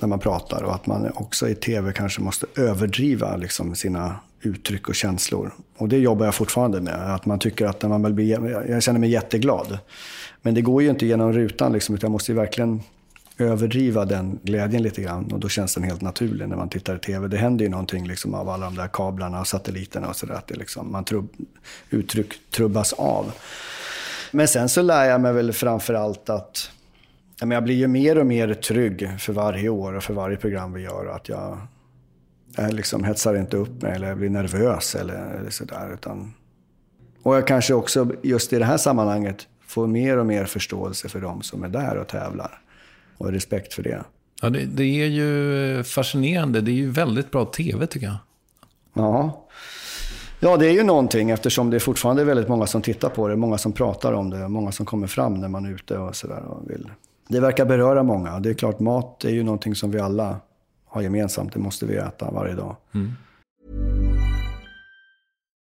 när man pratar och att man också i tv kanske måste överdriva liksom, sina uttryck och känslor. Och det jobbar jag fortfarande med. Att man tycker att när man blir, jag känner mig jätteglad. Men det går ju inte genom rutan liksom, utan jag måste ju verkligen överdriva den glädjen lite grann. Och då känns den helt naturlig när man tittar i tv. Det händer ju någonting liksom av alla de där kablarna och satelliterna och sådär. Liksom, man trubb, uttryck trubbas av. Men sen så lär jag mig väl framför allt att jag blir ju mer och mer trygg för varje år och för varje program vi gör. Att jag, jag liksom hetsar inte upp mig eller jag blir nervös eller, eller sådär. Och jag kanske också just i det här sammanhanget får mer och mer förståelse för de som är där och tävlar. Och respekt för det. Ja, det, det är ju fascinerande. Det är ju väldigt bra tv tycker jag. Ja. Ja, det är ju någonting eftersom det är fortfarande väldigt många som tittar på det. Många som pratar om det. Många som kommer fram när man är ute och sådär. Det verkar beröra många. Det är klart, mat är ju någonting som vi alla har gemensamt. Det måste vi äta varje dag. Mm.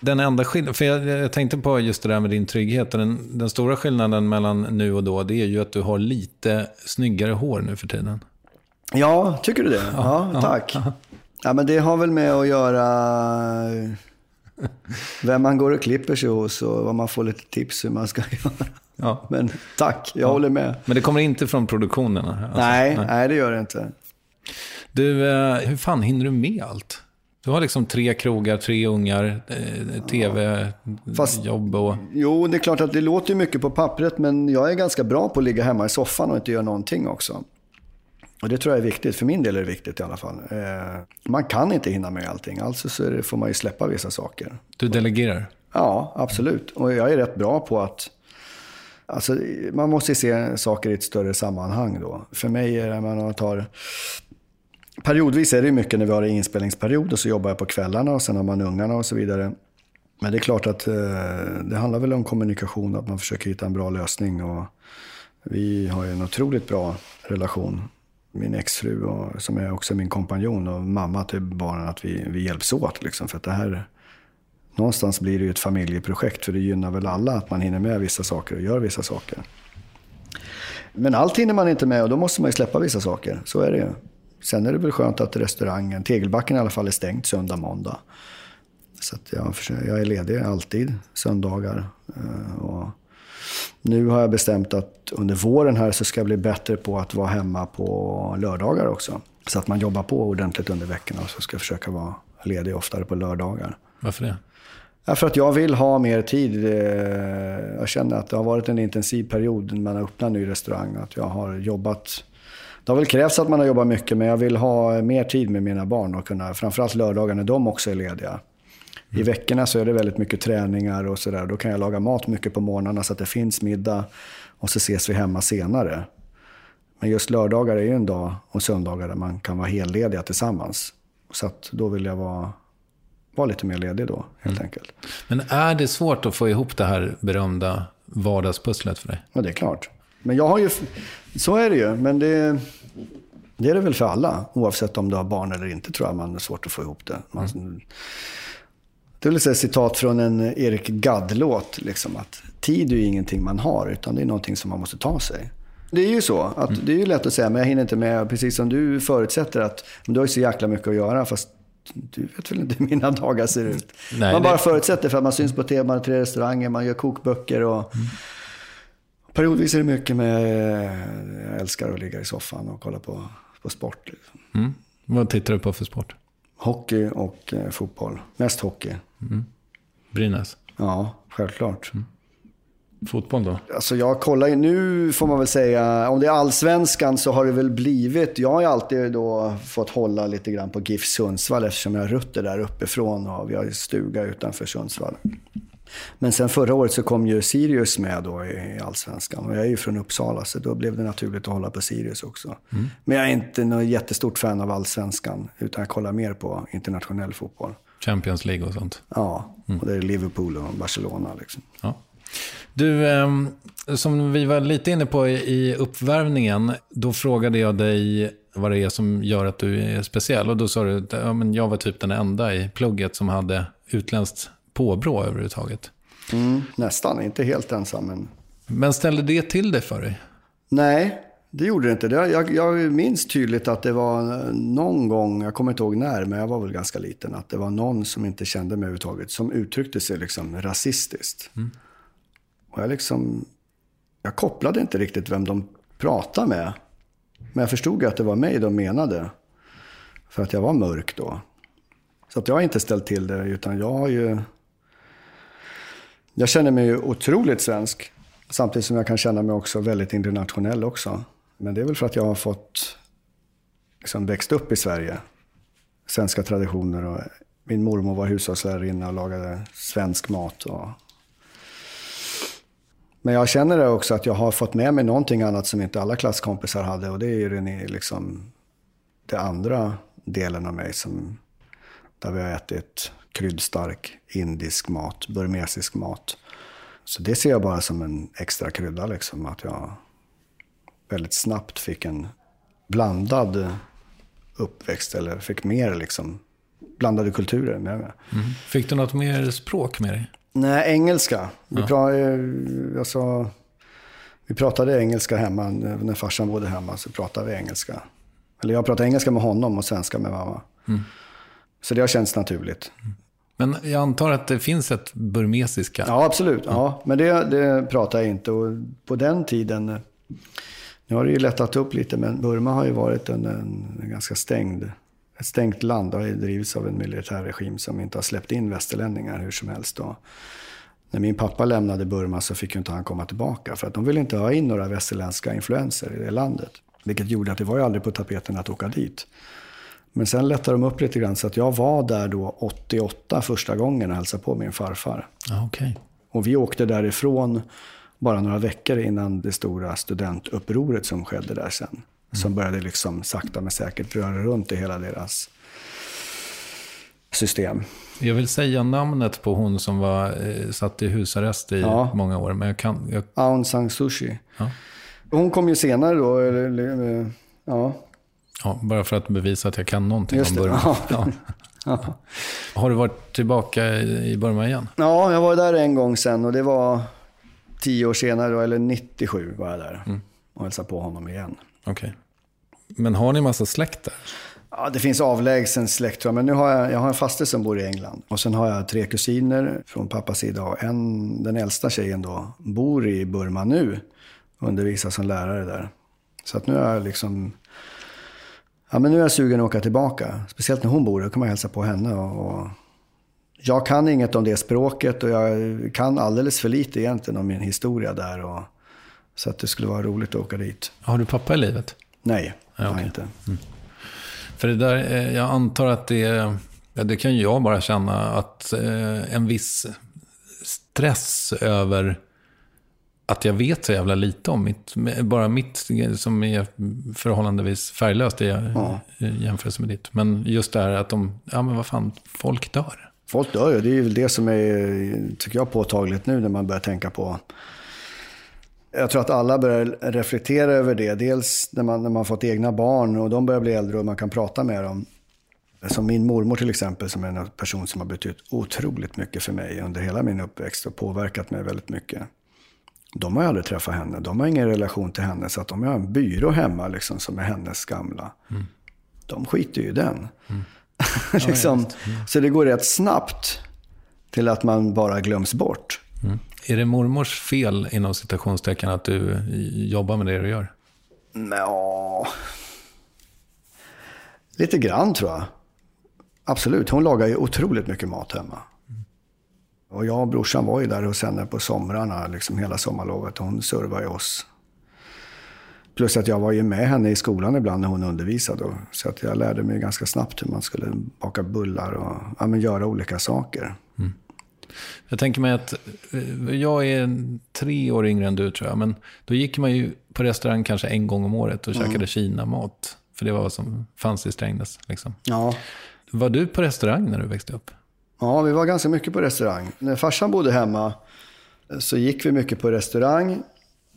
Den enda skillnaden, för jag, jag, tänkte på just det där med din trygghet. Den, den stora skillnaden mellan nu och då, det är ju att du har lite snyggare hår nu för tiden. Ja, tycker du det? Ja, ja tack. Ja. ja, men det har väl med att göra vem man går och klipper sig hos och vad man får lite tips hur man ska göra. Ja. Men tack, jag ja. håller med. Men det kommer inte från produktionen? Alltså. Nej, nej, nej, det gör det inte. Du, eh, hur fan hinner du med allt? Du har liksom tre krogar, tre ungar, eh, tv, Fast, jobb och... Jo, det är klart att det låter mycket på pappret, men jag är ganska bra på att ligga hemma i soffan och inte göra någonting också. Och det tror jag är viktigt. För min del är det viktigt i alla fall. Eh, man kan inte hinna med allting. Alltså så det, får man ju släppa vissa saker. Du delegerar? Ja, absolut. Och jag är rätt bra på att... Alltså, man måste se saker i ett större sammanhang då. För mig är det, man tar Periodvis är det mycket när vi har inspelningsperiod och så jobbar jag på kvällarna och sen har man ungarna och så vidare. Men det är klart att eh, det handlar väl om kommunikation, att man försöker hitta en bra lösning. Och vi har ju en otroligt bra relation. Min exfru, och, som är också min kompanjon och mamma till barnen, att vi, vi hjälps åt. Liksom, för att det här, någonstans blir det ju ett familjeprojekt, för det gynnar väl alla att man hinner med vissa saker och gör vissa saker. Men allt hinner man inte med och då måste man ju släppa vissa saker. Så är det ju. Sen är det väl skönt att restaurangen, Tegelbacken i alla fall, är stängt söndag, måndag. Så jag, jag är ledig alltid, söndagar. Eh, och nu har jag bestämt att under våren här så ska jag bli bättre på att vara hemma på lördagar också. Så att man jobbar på ordentligt under veckorna och så ska jag försöka vara ledig oftare på lördagar. Varför det? Ja, för att jag vill ha mer tid. Eh, jag känner att det har varit en intensiv period när man har öppnat en ny restaurang. Att jag har jobbat det har väl krävts att man har jobbat mycket, men jag vill ha mer tid med mina barn och kunna, framförallt lördagar när de också är lediga. Mm. I veckorna så är det väldigt mycket träningar och sådär. Då kan jag laga mat mycket på morgnarna så att det finns middag och så ses vi hemma senare. Men just lördagar är ju en dag och söndagar där man kan vara hellediga tillsammans. Så att då vill jag vara vara lite mer ledig då, helt enkelt. Men är det svårt att få ihop det här berömda vardagspusslet för dig? Ja, det är klart. Men jag har ju... Så är det ju, men det... Det är det väl för alla, oavsett om du har barn eller inte, tror jag man har svårt att få ihop det. Man, Det är väl ett citat från en Erik Gadd-låt, liksom, att tid är ju ingenting man har, utan det är någonting som man måste ta sig. Det är ju så, att det är ju lätt att säga, men jag hinner inte med, precis som du förutsätter att, men du har ju så jäkla mycket att göra, fast du vet väl inte hur mina dagar ser ut. Nej, man bara det- förutsätter för att man syns på tv, man har tre restauranger, man gör kokböcker och periodvis är det mycket med, jag älskar att ligga i soffan och kolla på, på sport. Liksom. Mm. Vad tittar du på för sport? Hockey och eh, fotboll. Mest hockey. Brynäs? Ja, självklart. Fotboll då? Alltså jag kollar ju, nu får man väl säga, om det är allsvenskan så har det väl blivit, jag har ju alltid då fått hålla lite grann på GIF Sundsvall eftersom jag har rötter där uppifrån och vi har stuga utanför Sundsvall. Men sen förra året så kom ju Sirius med då i allsvenskan och jag är ju från Uppsala så då blev det naturligt att hålla på Sirius också. Men jag är inte något jättestort fan av allsvenskan utan jag kollar mer på internationell fotboll. Champions League och sånt? Ja, och det är Liverpool och Barcelona liksom. Ja. Du, ehm, som vi var lite inne på i i uppvärmningen, då frågade jag dig vad det är som gör att du är speciell. Och då sa du att ja, men jag var typ den enda i plugget som hade utländskt påbrå överhuvudtaget. Mm, nästan, inte helt ensam men Men ställde det till det för dig? Nej, det gjorde det inte. Jag, jag minns tydligt att det var någon gång, jag kommer inte ihåg när, men jag var väl ganska liten, att det var någon som inte kände mig överhuvudtaget, som uttryckte sig liksom rasistiskt. Och jag liksom, jag kopplade inte riktigt vem de pratade med. Men jag förstod ju att det var mig de menade. För att jag var mörk då. Så att jag har inte ställt till det, utan jag har ju... Jag känner mig ju otroligt svensk. Samtidigt som jag kan känna mig också väldigt internationell också. Men det är väl för att jag har fått liksom växt upp i Sverige. Svenska traditioner och min mormor var hushållslärarinna och lagade svensk mat. Och... Men jag känner det också att jag har fått med mig någonting annat som inte alla klasskompisar hade. Och det är ju den liksom den andra delen av mig som där vi har ätit kryddstark indisk mat, burmesisk mat. Så det ser jag bara som en extra krydda liksom. Att jag väldigt snabbt fick en blandad uppväxt. Eller fick mer liksom blandade kulturer med mig. Fick du något mer språk med dig? Nej, engelska. Vi, pra, eh, alltså, vi pratade engelska hemma. När farsan bodde hemma så pratade vi engelska. Eller jag pratade engelska med honom och svenska med mamma. Så det har känts naturligt. Men jag antar att det finns ett burmesiska. Ja, absolut. Ja, men det, det pratar jag inte. Och på den tiden, nu har det ju lättat upp lite, men Burma har ju varit en, en, en ganska stängd, ett stängt land. Det har ju drivits av en militärregim som inte har släppt in västerlänningar hur som helst. Och när min pappa lämnade Burma så fick ju inte han komma tillbaka. För att de ville inte ha in några västerländska influenser i det landet. Vilket gjorde att det var ju aldrig på tapeten att åka dit. Men sen lättade de upp lite grann så att jag var där då 88 första gången och hälsade på min farfar. Ja, okej. Och vi åkte därifrån bara några veckor innan det stora studentupproret som skedde där sen. Som började liksom sakta men säkert röra runt i hela deras system. Jag vill säga namnet på hon som var eh, satt i husarrest i Ja. många år. Men jag kan... Jag, Aung San Suu Kyi. Ja. Hon kom ju senare då, eller, ja. Ja, bara för att bevisa att jag kan någonting Just om Burma. ja. Ja. Har du varit tillbaka i Burma igen? ja, jag var där en gång sen och det var tio år senare, eller 97 var jag där. Och hälsade på honom igen. Okej. Men har ni massa släkt där? Ja, det finns avlägsen släkt tror jag, men nu har jag, jag har en faster som bor i England. Och sen har jag tre kusiner från pappas sida och en, den äldsta tjejen då, bor i Burma nu. Undervisar som lärare där. Så att nu är jag liksom... Ja, men nu är jag sugen att åka tillbaka. Speciellt när hon bor där, då kan man hälsa på henne. Och, och jag kan inget om det språket och jag kan alldeles för lite egentligen om min historia där. Och, så att det skulle vara roligt att åka dit. Har du pappa i livet? Nej, Ja, jag har okej. inte. För det där, eh, jag antar att det det kan ju jag bara känna, att eh, en viss stress över att jag vet så jävla lite om mitt, bara mitt som är förhållandevis färglöst i, i jämförelse med ditt. Men just det här att de, ja men vad fan, folk dör. Folk dör ju. Det är väl det som är, tycker jag, påtagligt nu när man börjar tänka på jag tror att alla börjar reflektera över det. Dels när man, när man fått egna barn och de börjar bli äldre och man kan prata med dem. Som min mormor till exempel, som är en person som har betytt otroligt mycket för mig under hela min uppväxt och påverkat mig väldigt mycket. De har aldrig träffat henne. De har ingen relation till henne. Så att de har en byrå hemma liksom, som är hennes gamla. Mm. De skiter ju i den. Mm. liksom. ja, så det går rätt snabbt till att man bara glöms bort. Mm. Är det mormors fel, inom citationstecken, att du jobbar med det du gör? Ja, lite grann tror jag. Absolut, hon lagar ju otroligt mycket mat hemma. Och jag och brorsan var ju där hos henne på somrarna, liksom hela sommarlovet. Hon servade oss. Plus att jag var ju med henne i skolan ibland när hon undervisade. Så att jag lärde mig ganska snabbt hur man skulle baka bullar och ja, men göra olika saker. Mm. Jag tänker mig att eh, jag är tre år yngre än du tror jag. Men då gick man ju på restaurang kanske en gång om året och mm. käkade Kina-mat. För det var vad som fanns i Strängnäs. Liksom. Ja. Var du på restaurang när du växte upp? Ja, vi var ganska mycket på restaurang. När farsan bodde hemma eh, så gick vi mycket på restaurang.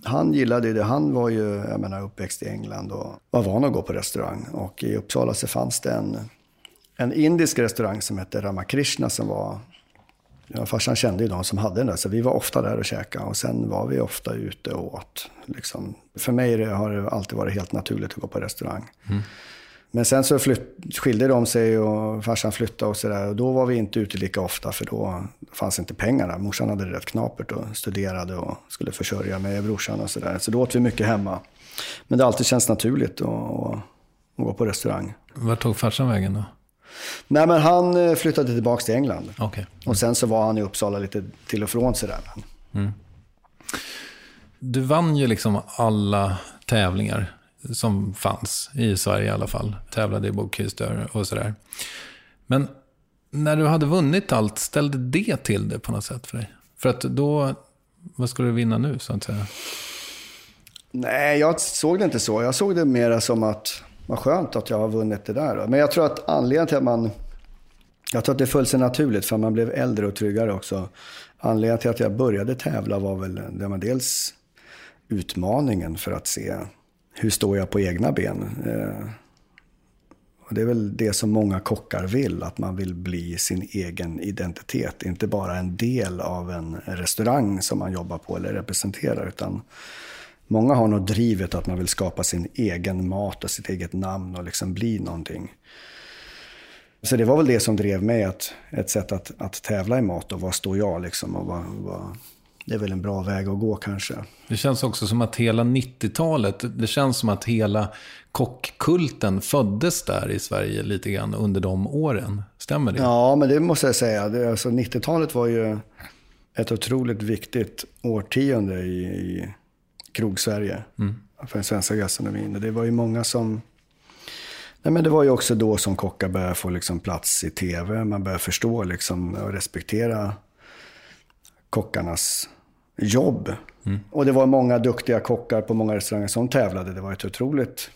Han gillade det. Han var ju jag menar, uppväxt i England och var van att gå på restaurang. Och i Uppsala så fanns det en, en indisk restaurang som hette Ramakrishna som var Ja, farsan kände ju de som hade den där, så vi var ofta där och käkade. Och sen var vi ofta ute och åt. Liksom. För mig har det alltid varit helt naturligt att gå på restaurang. Mm. Men sen så flytt, skilde de sig och farsan flyttade och sådär. Och då var vi inte ute lika ofta för då fanns inte pengarna. Morsan hade det rätt knapert och studerade och skulle försörja mig och brorsan och sådär. Så då åt vi mycket hemma. Men det har alltid känts naturligt att, att, gå på restaurang. Vart tog farsan vägen då? Nej, men han eh, flyttade tillbaka till England. Okay. Mm. Och sen så var han i Uppsala lite till och från sådär. Mm. Du vann ju liksom alla tävlingar som fanns i Sverige i alla fall. Tävlade i bokhyster och sådär. Men när du hade vunnit allt, ställde det till det på något sätt för dig? För att då, vad skulle du vinna nu så att säga? Nej, jag såg det inte så. Jag såg det mer som att vad skönt att jag har vunnit det där. Men jag tror att anledningen till att man... Jag tror att det föll sig naturligt för man blev äldre och tryggare också. Anledningen till att jag började tävla var väl det var dels utmaningen för att se hur står jag på egna ben. Eh, och det är väl det som många kockar vill, att man vill bli sin egen identitet. Inte bara en del av en restaurang som man jobbar på eller representerar, utan Många har nog drivet att man vill skapa sin egen mat och sitt eget namn och liksom bli någonting. Så det var väl det som drev mig, att, ett sätt att, att tävla i mat och vad står jag liksom och vad, vad, det är väl en bra väg att gå kanske. Det känns också som att hela 90-talet, det känns som att hela kockkulten föddes där i Sverige lite grann under de åren. Stämmer det? Ja, men det måste jag säga. Det, alltså, 90-talet var ju ett otroligt viktigt årtionde i, i krog-Sverige. Mm. För den svenska gastronomin. Det var ju många som... Nej, men det var ju också då som kockar började få liksom plats i tv. Man började förstå liksom, och respektera kockarnas jobb. Mm. Och det var många duktiga kockar på många restauranger som tävlade. Det var ett otroligt...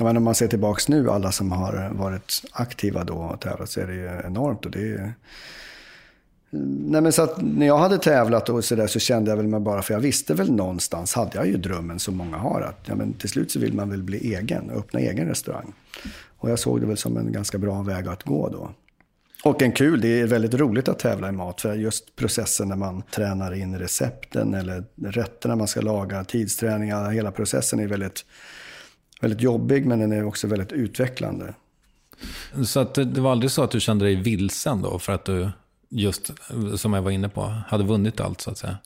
Men om man ser tillbaka nu, alla som har varit aktiva då och tävlat, så är det ju enormt. Och det är, Nej, men så att när jag hade tävlat och så där så kände jag väl mig bara, för jag visste väl någonstans, hade jag ju drömmen som många har, att ja, men till slut så vill man väl bli egen och öppna egen restaurang. Och jag såg det väl som en ganska bra väg att gå då. Och en kul, det är väldigt roligt att tävla i mat, för just processen när man tränar in recepten eller rätterna man ska laga, tidsträningar, hela processen är väldigt, väldigt jobbig, men den är också väldigt utvecklande. Så att det var aldrig så att du kände dig vilsen då, för att du just som jag var inne på, hade vunnit allt så att säga?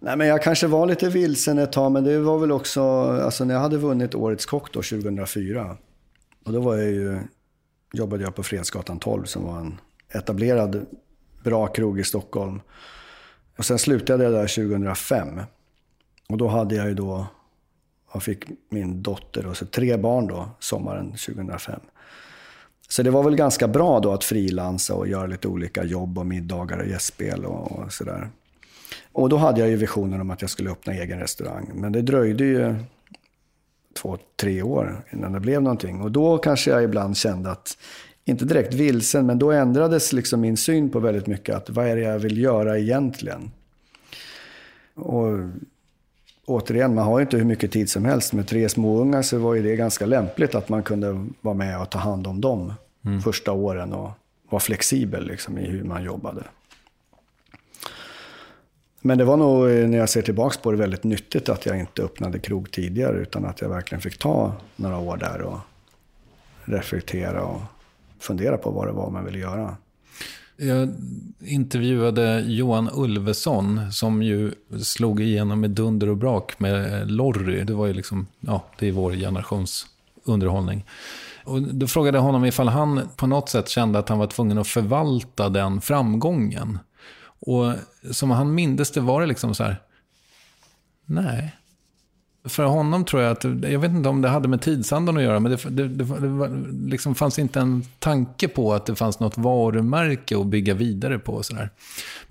Nej, men jag kanske var lite vilsen ett tag, men det var väl också, alltså när jag hade vunnit Årets Kock då, 2004, och då var jag ju, jobbade jag på Fredsgatan 12 som var en etablerad bra krog i Stockholm. Och sen slutade jag där 2005. Och då hade jag ju då, jag fick min dotter och så tre barn då, sommaren 2005. Så det var väl ganska bra då att frilansa och göra lite olika jobb och middagar och gästspel och, och sådär. Och då hade jag ju visionen om att jag skulle öppna egen restaurang. Men det dröjde ju två, tre år innan det blev någonting. Och då kanske jag ibland kände att inte direkt vilsen, men då ändrades liksom min syn på väldigt mycket. Att vad är det jag vill göra egentligen? Och återigen, man har ju inte hur mycket tid som helst. Med tre småungar så var ju det ganska lämpligt att man kunde vara med och ta hand om dem första åren och vara flexibel liksom, i hur man jobbade. Men det var nog, eh, när jag ser tillbaka på det, väldigt nyttigt att jag inte öppnade krog tidigare. Utan att jag verkligen fick ta några år där och reflektera och fundera på vad det var man ville göra. Jag intervjuade Johan Ulveson som ju slog igenom med dunder och brak med Lorry. Det var ju liksom, ja, det är vår generations underhållning. Och då frågade jag honom ifall han på något sätt kände att han var tvungen att förvalta den framgången. Och som han mindes det var det liksom så här, nej. För honom tror jag att, jag vet inte om det hade med tidsandan att göra, men det, det, det, det var, liksom fanns inte en tanke på att det fanns något varumärke att bygga vidare på. Så där.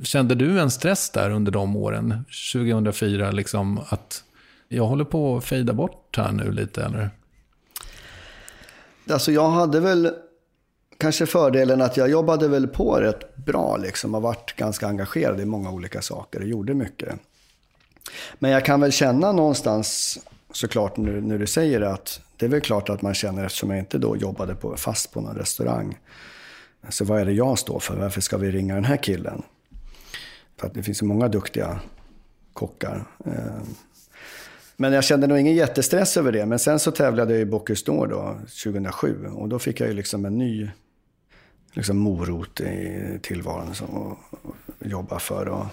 Kände du en stress där under de åren, 2004, liksom att jag håller på att fejda bort här nu lite, eller? Alltså jag hade väl kanske fördelen att jag jobbade väl på rätt bra liksom. och varit ganska engagerad i många olika saker och gjorde mycket. Men jag kan väl känna någonstans, såklart nu när du säger det, att det är väl klart att man känner eftersom jag inte då jobbade på, fast på någon restaurang. Så vad är det jag står för? Varför ska vi ringa den här killen? För att det finns så många duktiga kockar. Eh. Men jag kände nog ingen jättestress över det. Men sen så tävlade jag i Bocuse d'Or då, 2007. Och då fick jag ju liksom en ny liksom morot i tillvaron som att jobba för. Och,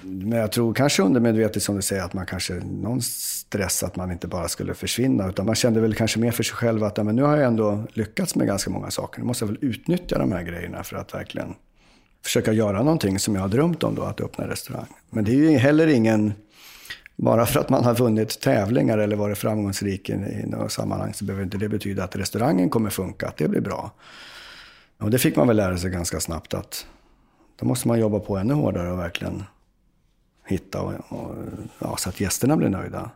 men jag tror kanske undermedvetet som du säger att man kanske någon stress att man inte bara skulle försvinna. Utan man kände väl kanske mer för sig själv att men nu har jag ändå lyckats med ganska många saker. Nu måste jag väl utnyttja de här grejerna för att verkligen försöka göra någonting som jag har drömt om då, att öppna restaurang. Men det är ju heller ingen, bara för att man har vunnit tävlingar eller varit framgångsrik i, i något sammanhang så behöver inte det betyda att restaurangen kommer funka, att det blir bra. Och det fick man väl lära sig ganska snabbt att då måste man jobba på ännu hårdare och verkligen hitta och, och ja, så att gästerna blir nöjda.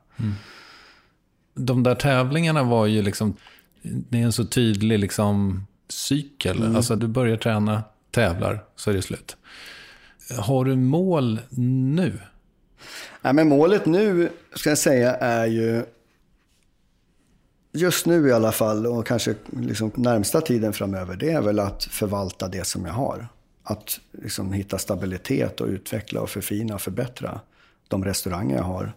De där tävlingarna var ju liksom, det är en så tydlig liksom cykel. Alltså du börjar träna, tävlar, så är det slut. Har du mål nu? Nej, men målet nu, ska jag säga, är ju just nu i alla fall och kanske liksom närmsta tiden framöver, det är väl att förvalta det som jag har. Att liksom hitta stabilitet och utveckla och förfina och förbättra de restauranger jag har.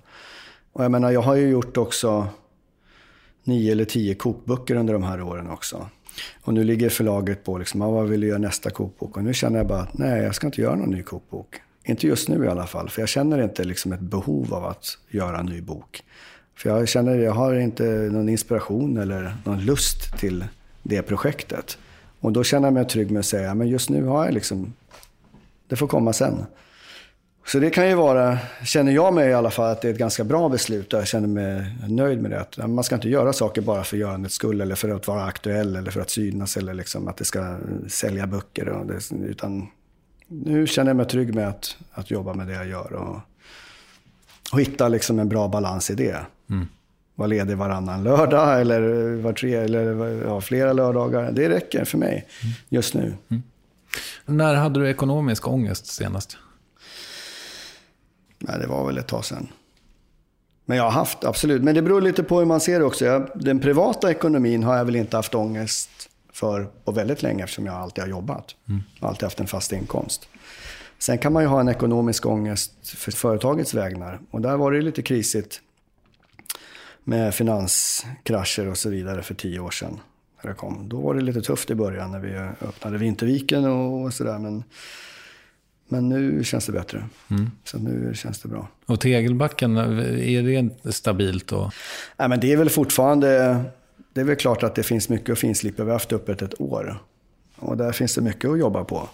Och jag menar, jag har ju gjort också nio eller tio kokböcker under de här åren också. Och nu ligger förlaget på liksom, ah, vad vill du göra nästa kokbok? Och nu känner jag bara att nej, jag ska inte göra någon ny kokbok. Inte just nu i alla fall, för jag känner inte liksom ett behov av att göra en ny bok. För jag känner att jag har inte någon inspiration eller någon lust till det projektet. Och då känner jag mig trygg med att säga, men just nu har jag liksom, det får komma sen. Så det kan ju vara, känner jag mig i alla fall, att det är ett ganska bra beslut och jag känner mig nöjd med det. Att man ska inte göra saker bara för görandets skull eller för att vara aktuell eller för att synas eller liksom att det ska sälja böcker. Och det, utan nu känner jag mig trygg med att, att jobba med det jag gör och, och hitta liksom en bra balans i det. Mm. Vara ledig varannan lördag eller, var tre, eller ja, flera lördagar. Det räcker för mig just nu. När hade du ekonomisk ångest senast? Nej, det var väl ett tag sedan. Men jag har haft, absolut. Men det beror lite på hur man ser det också. Jag, den privata ekonomin har jag väl inte haft ångest för på väldigt länge eftersom jag alltid har jobbat. Har alltid haft en fast inkomst. Sen kan man ju ha en ekonomisk ångest för företagets vägnar. Och där var det lite krisigt med finanskrascher och så vidare för tio år sedan. När det kom. Då var det lite tufft i början när vi öppnade Vinterviken och sådär. Men, men nu känns det bättre. Så nu känns det bra. Och Tegelbacken, är det stabilt? Och... Nej, men det är väl fortfarande... Det är väl klart att det finns mycket att finslipa. Vi har haft öppet ett år. Och där finns det mycket att jobba på.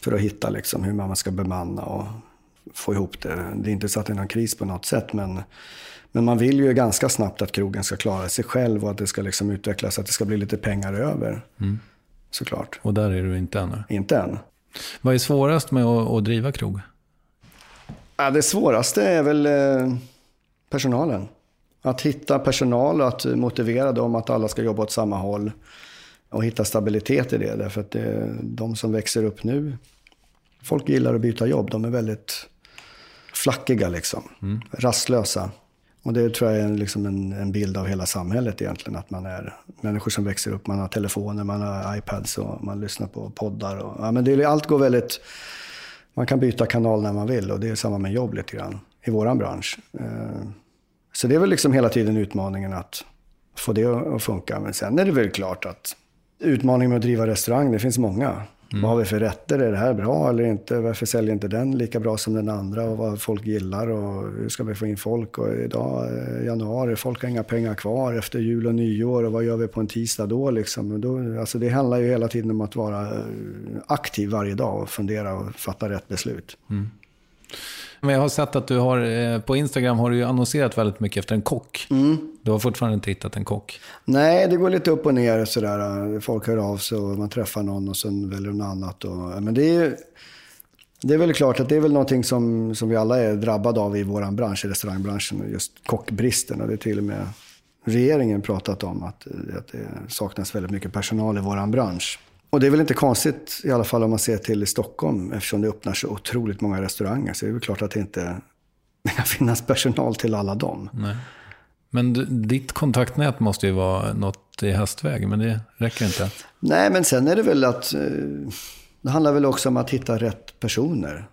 För att hitta liksom hur man ska bemanna och få ihop det. Det är inte så att det är någon kris på något sätt. Men, men man vill ju ganska snabbt att krogen ska klara sig själv. Och att det ska liksom utvecklas, att det ska bli lite pengar över. Såklart. Och där är du inte ännu. Inte än. Vad är svårast med att, att driva krog? Ja, det svåraste är väl eh, personalen. Att hitta personal och att motivera dem att alla ska jobba åt samma håll. och hitta stabilitet i det. Därför att det, de som växer upp nu, folk gillar att byta jobb. De är väldigt flackiga liksom, rastlösa. Och det tror jag är en, liksom en, en bild av hela samhället egentligen. Att man är människor som växer upp, man har telefoner, man har iPads och man lyssnar på poddar. Och, ja, men det, allt går väldigt... Man kan byta kanal när man vill och det är samma med jobb lite grann i vår bransch. Eh, så det är väl liksom hela tiden utmaningen att få det att funka. Men sen är det väl klart att utmaningen med att driva restaurang, det finns många. Vad har vi för rätter? Är det här bra eller inte? Varför säljer inte den lika bra som den andra? Och vad folk gillar och hur ska vi få in folk? Och idag, eh, januari, folk har inga pengar kvar efter jul och nyår. Och vad gör vi på en tisdag då? Liksom? Då alltså det handlar ju hela tiden om att vara eh, aktiv varje dag och fundera och fatta rätt beslut. Men jag har sett att du har, eh, på Instagram har du ju annonserat väldigt mycket efter en kock. Du har fortfarande inte hittat en kock. Nej, det går lite upp och ner sådär. Folk hör av sig och man träffar någon och sen väljer något annat. Och, men det är, det är väl klart att det är väl någonting som, som vi alla är drabbade av i vår bransch, i restaurangbranschen. Just kockbristen. Och det är till och med regeringen pratat om att, att det saknas väldigt mycket personal i vår bransch. Och det är väl inte konstigt, i alla fall om man ser till i Stockholm, eftersom det öppnar så otroligt många restauranger. Så det är väl klart att det inte kan finnas personal till alla dem. Nej. Men ditt kontaktnät måste ju vara något i hästväg, men det räcker inte. Nej, men sen är det väl att... eh, Det handlar väl också om att hitta rätt personer.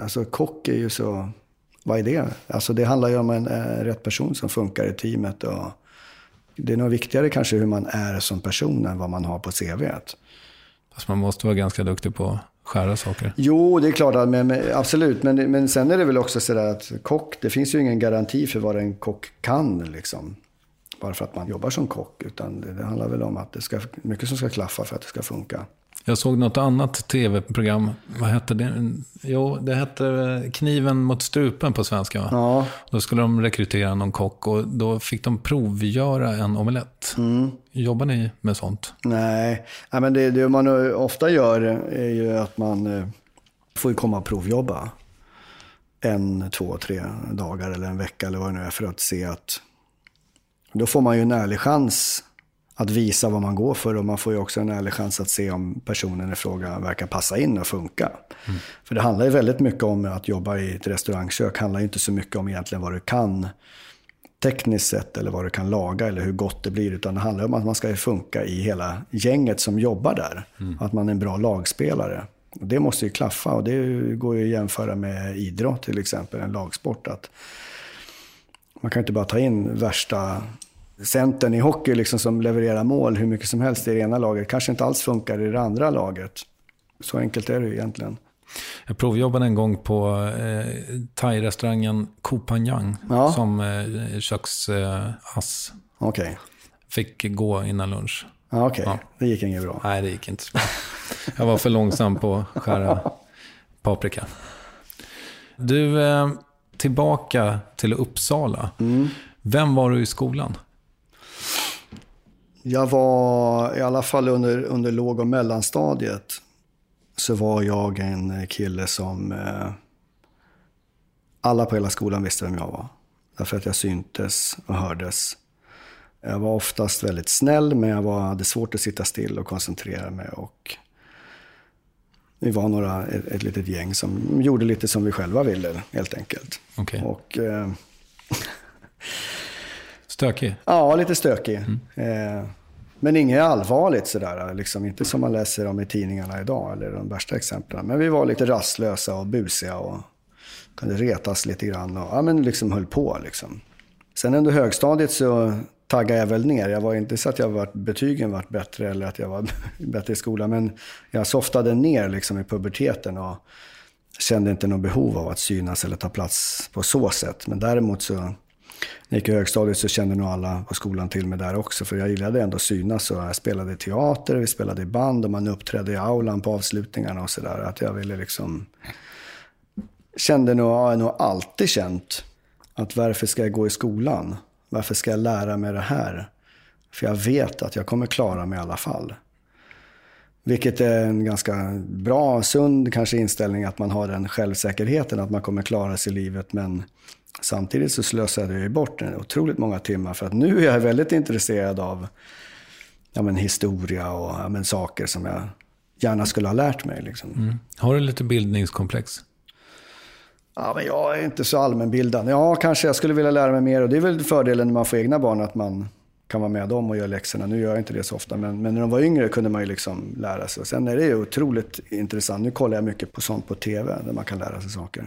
Alltså kock är ju så... Vad är det? Alltså det handlar ju om en eh, rätt person som funkar i teamet. Och det är nog viktigare kanske hur man är som person än vad man har på CVt. Fast man måste vara ganska duktig på att skära saker. Jo, det är klart, att, men, men, absolut. Men, men sen är det väl också sådär att kock, det finns ju ingen garanti för vad en kock kan. Liksom. Bara för att man jobbar som kock. Utan det, det handlar väl om att det ska mycket som ska klaffa för att det ska funka. Jag såg något annat tv-program. Vad hette det? Jo, det hette eh, Kniven mot strupen på svenska. Va? Ja, Då skulle de rekrytera någon kock och då fick de provgöra en omelett. Jobbar ni med sånt? Nej, Nej men det, det man ofta gör är ju att man eh, får ju komma och provjobba. En, två, tre dagar eller en vecka eller vad det nu är för att se att... Då får man ju en ärlig chans att visa vad man går för och man får ju också en ärlig chans att se om personen i fråga verkar passa in och funka. För det handlar ju väldigt mycket om att jobba i ett restaurangkök. Handlar ju inte så mycket om egentligen vad du kan tekniskt sett eller vad du kan laga eller hur gott det blir. Utan det handlar om att man ska funka i hela gänget som jobbar där. Att man är en bra lagspelare. Och det måste ju klaffa och det går ju att jämföra med idrott till exempel, en lagsport. Att man kan inte bara ta in värsta centern i hockey liksom som levererar mål hur mycket som helst i det ena laget. Kanske inte alls funkar i det andra laget. Så enkelt är det ju egentligen. Jag provjobbade en gång på eh, thai-restaurangen Kopanjang Ja. som eh, köksass. Okej, Fick gå innan lunch. ja, okej. Ja. det gick inget bra. Nej, det gick inte så bra. Jag var för långsam på att skära paprika. Du, eh, tillbaka till Uppsala. Vem var du i skolan? Jag var, i alla fall under, under låg och mellanstadiet, så var jag en kille som eh, alla på hela skolan visste vem jag var. Därför att jag syntes och hördes. Jag var oftast väldigt snäll, men jag var, hade svårt att sitta still och koncentrera mig. Och vi var några, ett, ett litet gäng som gjorde lite som vi själva ville, helt enkelt. Okej. Och, eh, Stökig? Ja, lite stökig. Eh, men inget allvarligt sådär. Liksom, inte som man läser om i tidningarna idag, eller de värsta exemplen. Men vi var lite rastlösa och busiga och kunde retas lite grann. Och, ja, men liksom höll på liksom. Sen under högstadiet så taggade jag väl ner. Jag var inte så att jag var, betygen var bättre eller att jag var bättre i skolan. Men jag softade ner liksom i puberteten och kände inte något behov av att synas eller ta plats på så sätt. Men däremot så, när jag gick i högstadiet så kände nog alla på skolan till mig där också. För jag gillade ändå att synas och jag spelade teater, vi spelade i band och man uppträdde i aulan på avslutningarna och sådär. Att jag ville liksom... Kände nog, har jag nog alltid känt att varför ska jag gå i skolan? Varför ska jag lära mig det här? För jag vet att jag kommer klara mig i alla fall. Vilket är en ganska bra, sund kanske inställning att man har den självsäkerheten att man kommer klara sig i livet. Men samtidigt så slösade jag bort en otroligt många timmar för att nu är jag väldigt intresserad av ja, men historia och ja, men saker som jag gärna skulle ha lärt mig. Liksom. Har du lite bildningskomplex? Ja, men jag är inte så allmänbildad. Ja, kanske jag skulle vilja lära mig mer. Och det är väl fördelen när man får egna barn, att man kan vara med dem och göra läxorna. Nu gör jag inte det så ofta, men, men när de var yngre kunde man ju liksom lära sig. Och sen är det ju otroligt intressant. Nu kollar jag mycket på sånt på tv, där man kan lära sig saker.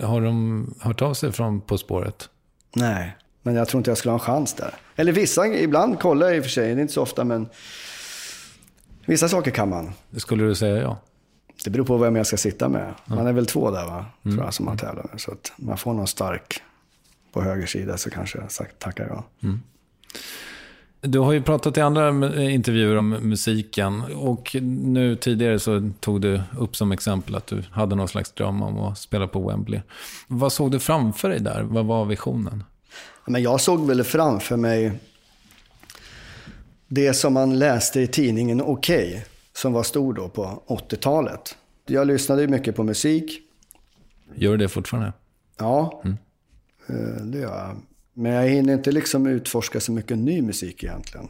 Har de hört av sig från På spåret? Nej, men jag tror inte jag skulle ha en chans där. Eller vissa, ibland kollar jag i och för sig, det är inte så ofta, men vissa saker kan man. Skulle du säga ja? Det beror på vem jag ska sitta med. Man är väl två där va, tror jag, som man tävlar med. Så att man får någon stark på höger sida så kanske jag sagt tackar jag. Du har ju pratat i andra intervjuer om musiken och nu tidigare så tog du upp som exempel att du hade någon slags dröm om att spela på Wembley. Vad såg du framför dig där? Vad var visionen? Men jag såg väl framför mig det som man läste i tidningen Okej, som var stor då på 80-talet. Jag lyssnade ju mycket på musik. Gör du det fortfarande? Ja, eh, det gör jag. Men jag hinner inte liksom utforska så mycket ny musik egentligen.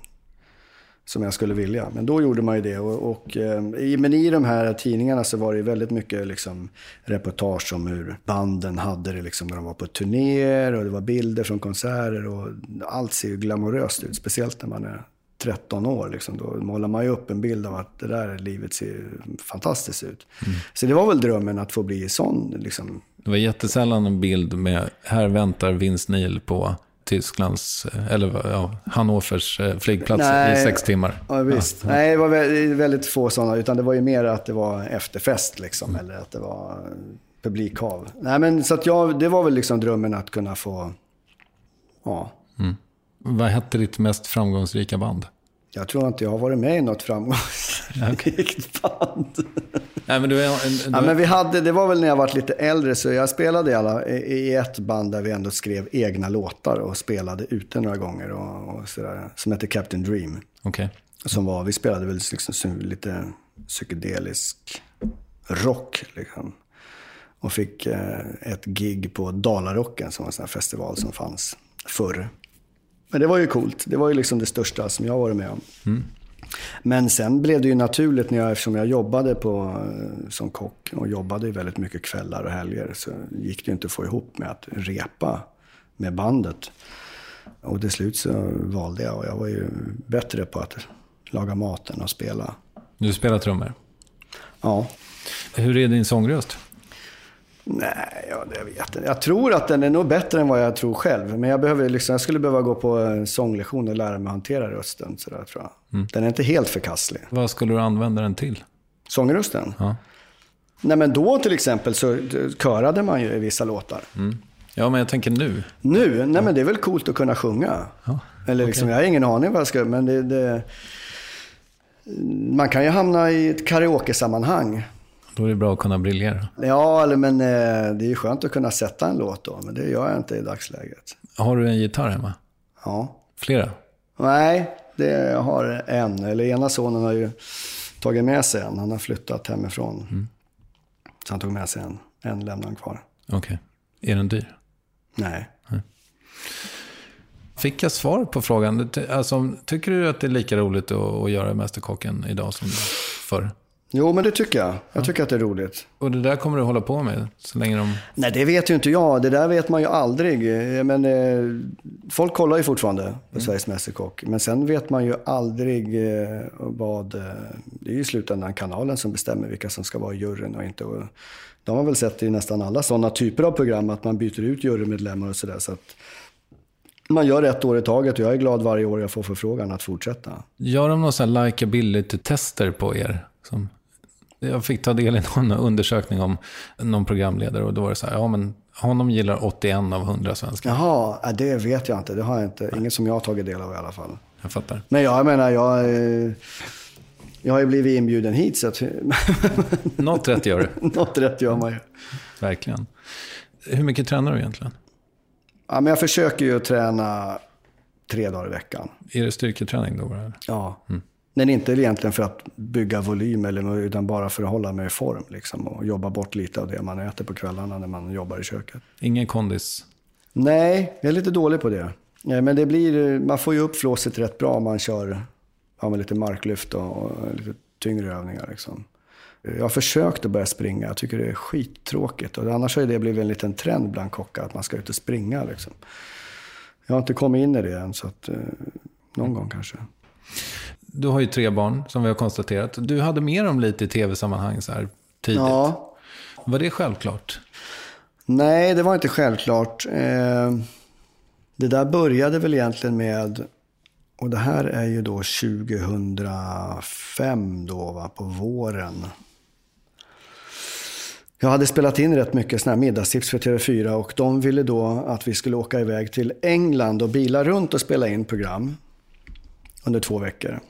Som jag skulle vilja. Men då gjorde man ju det. Och, och, eh, men i de här tidningarna så var det väldigt mycket liksom, reportage om hur banden hade det liksom, när de var på turnéer. Och det var bilder från konserter. Och allt ser ju glamoröst ut. Speciellt när man är 13 år. Liksom, då målar man ju upp en bild av att det där livet ser fantastiskt ut. Så det var väl drömmen att få bli sån. Liksom, Det var jättesällan en bild med här väntar Vince Neil på Tysklands, eller ja, Hannovers eh, flygplats Nej. i sex timmar. Ja, visst. Nej, det var väldigt, få sådana. Utan det var ju mer att det var efterfest liksom. Eller att det var publikhav. Nej, men så att jag, det var väl liksom drömmen att kunna få... Ja. Vad hette ditt mest framgångsrika band? Jag tror inte jag har varit med i något framgångsrikt band. Nej, men du är, en, Ja, men vi hade, det var väl när jag var lite äldre, så jag spelade i, alla, i ett band där vi ändå skrev egna låtar och spelade ute några gånger. Och, och sådär, som hette Captain Dream. Okej. Som var, vi spelade väl liksom lite psykedelisk rock. Liksom. Och fick eh, ett gig på Dalarocken som var en sån festival som fanns förr. Men det var ju coolt. Det var ju liksom det största som jag varit med om. Men sen blev det ju naturligt när jag, eftersom jag jobbade på, eh, som kock och jobbade väldigt mycket kvällar och helger så gick det ju inte att få ihop med att repa med bandet. Och till slut så valde jag och jag var ju bättre på att laga maten och spela. Du spelar trummor. Ja. Hur är din sångröst? Nej, ja, det vet jag inte. Jag tror att den är nog bättre än vad jag tror själv. Men jag, behöver liksom, jag skulle behöva gå på en sånglektion och lära mig att hantera rösten. Sådär, tror jag. Den är inte helt förkastlig. Vad skulle du använda den till? Sångrösten? Ja. Nej, men då till exempel så körade man ju i vissa låtar. Ja, men jag tänker nu. Nu? Nej, men det är väl coolt att kunna sjunga. Eller liksom, jag har ingen aning vad jag ska... Men det, det, man kan ju hamna i ett karaoke-sammanhang. Då är det bra att kunna briljera. Ja, eller, men eh, det är ju skönt att kunna sätta en låt då. Men det gör jag inte i dagsläget. Har du en gitarr hemma? Ja. Flera? Nej, det jag har en. Eller ena sonen har ju tagit med sig en. Han har flyttat hemifrån. Så han tog med sig en. En lämnade han kvar. Okej. Är den dyr? Nej. Fick jag svar på frågan? Alltså, tycker du att det är lika roligt att, att göra Mästerkocken idag som förr? Jo, men det tycker jag. Jag tycker att det är roligt. Och det där kommer du hålla på med så länge de... Nej, det vet ju inte jag. Det där vet man ju aldrig. Eh, Men eh, folk kollar ju fortfarande på Sveriges Mästerkock. Men sen vet man ju aldrig eh, vad... Eh, det är ju i slutändan kanalen som bestämmer vilka som ska vara i juryn och inte. Och de har väl sett i nästan alla sådana typer av program att man byter ut jurymedlemmar och sådär. Så att man gör ett år i taget och jag är glad varje år jag får förfrågan att fortsätta. Gör de här likability-tester på er? Som... Jag fick ta del i någon undersökning om någon programledare och då var det så här, ja men honom gillar 81 av 100 svenskar. Jaha, ja, det vet jag inte. Det har jag inte. Inget som jag har tagit del av i alla fall. Jag fattar. Men jag menar, jag, eh, jag har ju blivit inbjuden hit så att Något rätt gör du. något rätt gör man ju. Verkligen. Hur mycket tränar du egentligen? Ja, men jag försöker ju träna tre dagar i veckan. Är det styrketräning då? bara? Ja. Men inte egentligen för att bygga volym, eller, utan bara för att hålla mig i form. Liksom, och jobba bort lite av det man äter på kvällarna när man jobbar i köket. Ingen kondis? Nej, jag är lite dålig på det. Nej, men det blir, man får ju upp flåset rätt bra om man kör ja, med lite marklyft och, och lite tyngre övningar. Liksom. Jag har försökt att börja springa. Jag tycker det är skittråkigt. Och annars har det blivit en liten trend bland kockar att man ska ut och springa. Liksom. Jag har inte kommit in i det än, så att, eh, någon gång kanske. Du har ju tre barn, som vi har konstaterat. Du hade med dem lite i tv-sammanhang så här tidigt. Ja. Var det självklart? Nej, det var inte självklart. Eh, det där började väl egentligen med, och det här är ju då 2005 då, va, på våren. Jag hade spelat in rätt mycket såna här middagstips för TV4 och de ville då att vi skulle åka iväg till England och bila runt och spela in program under två veckor.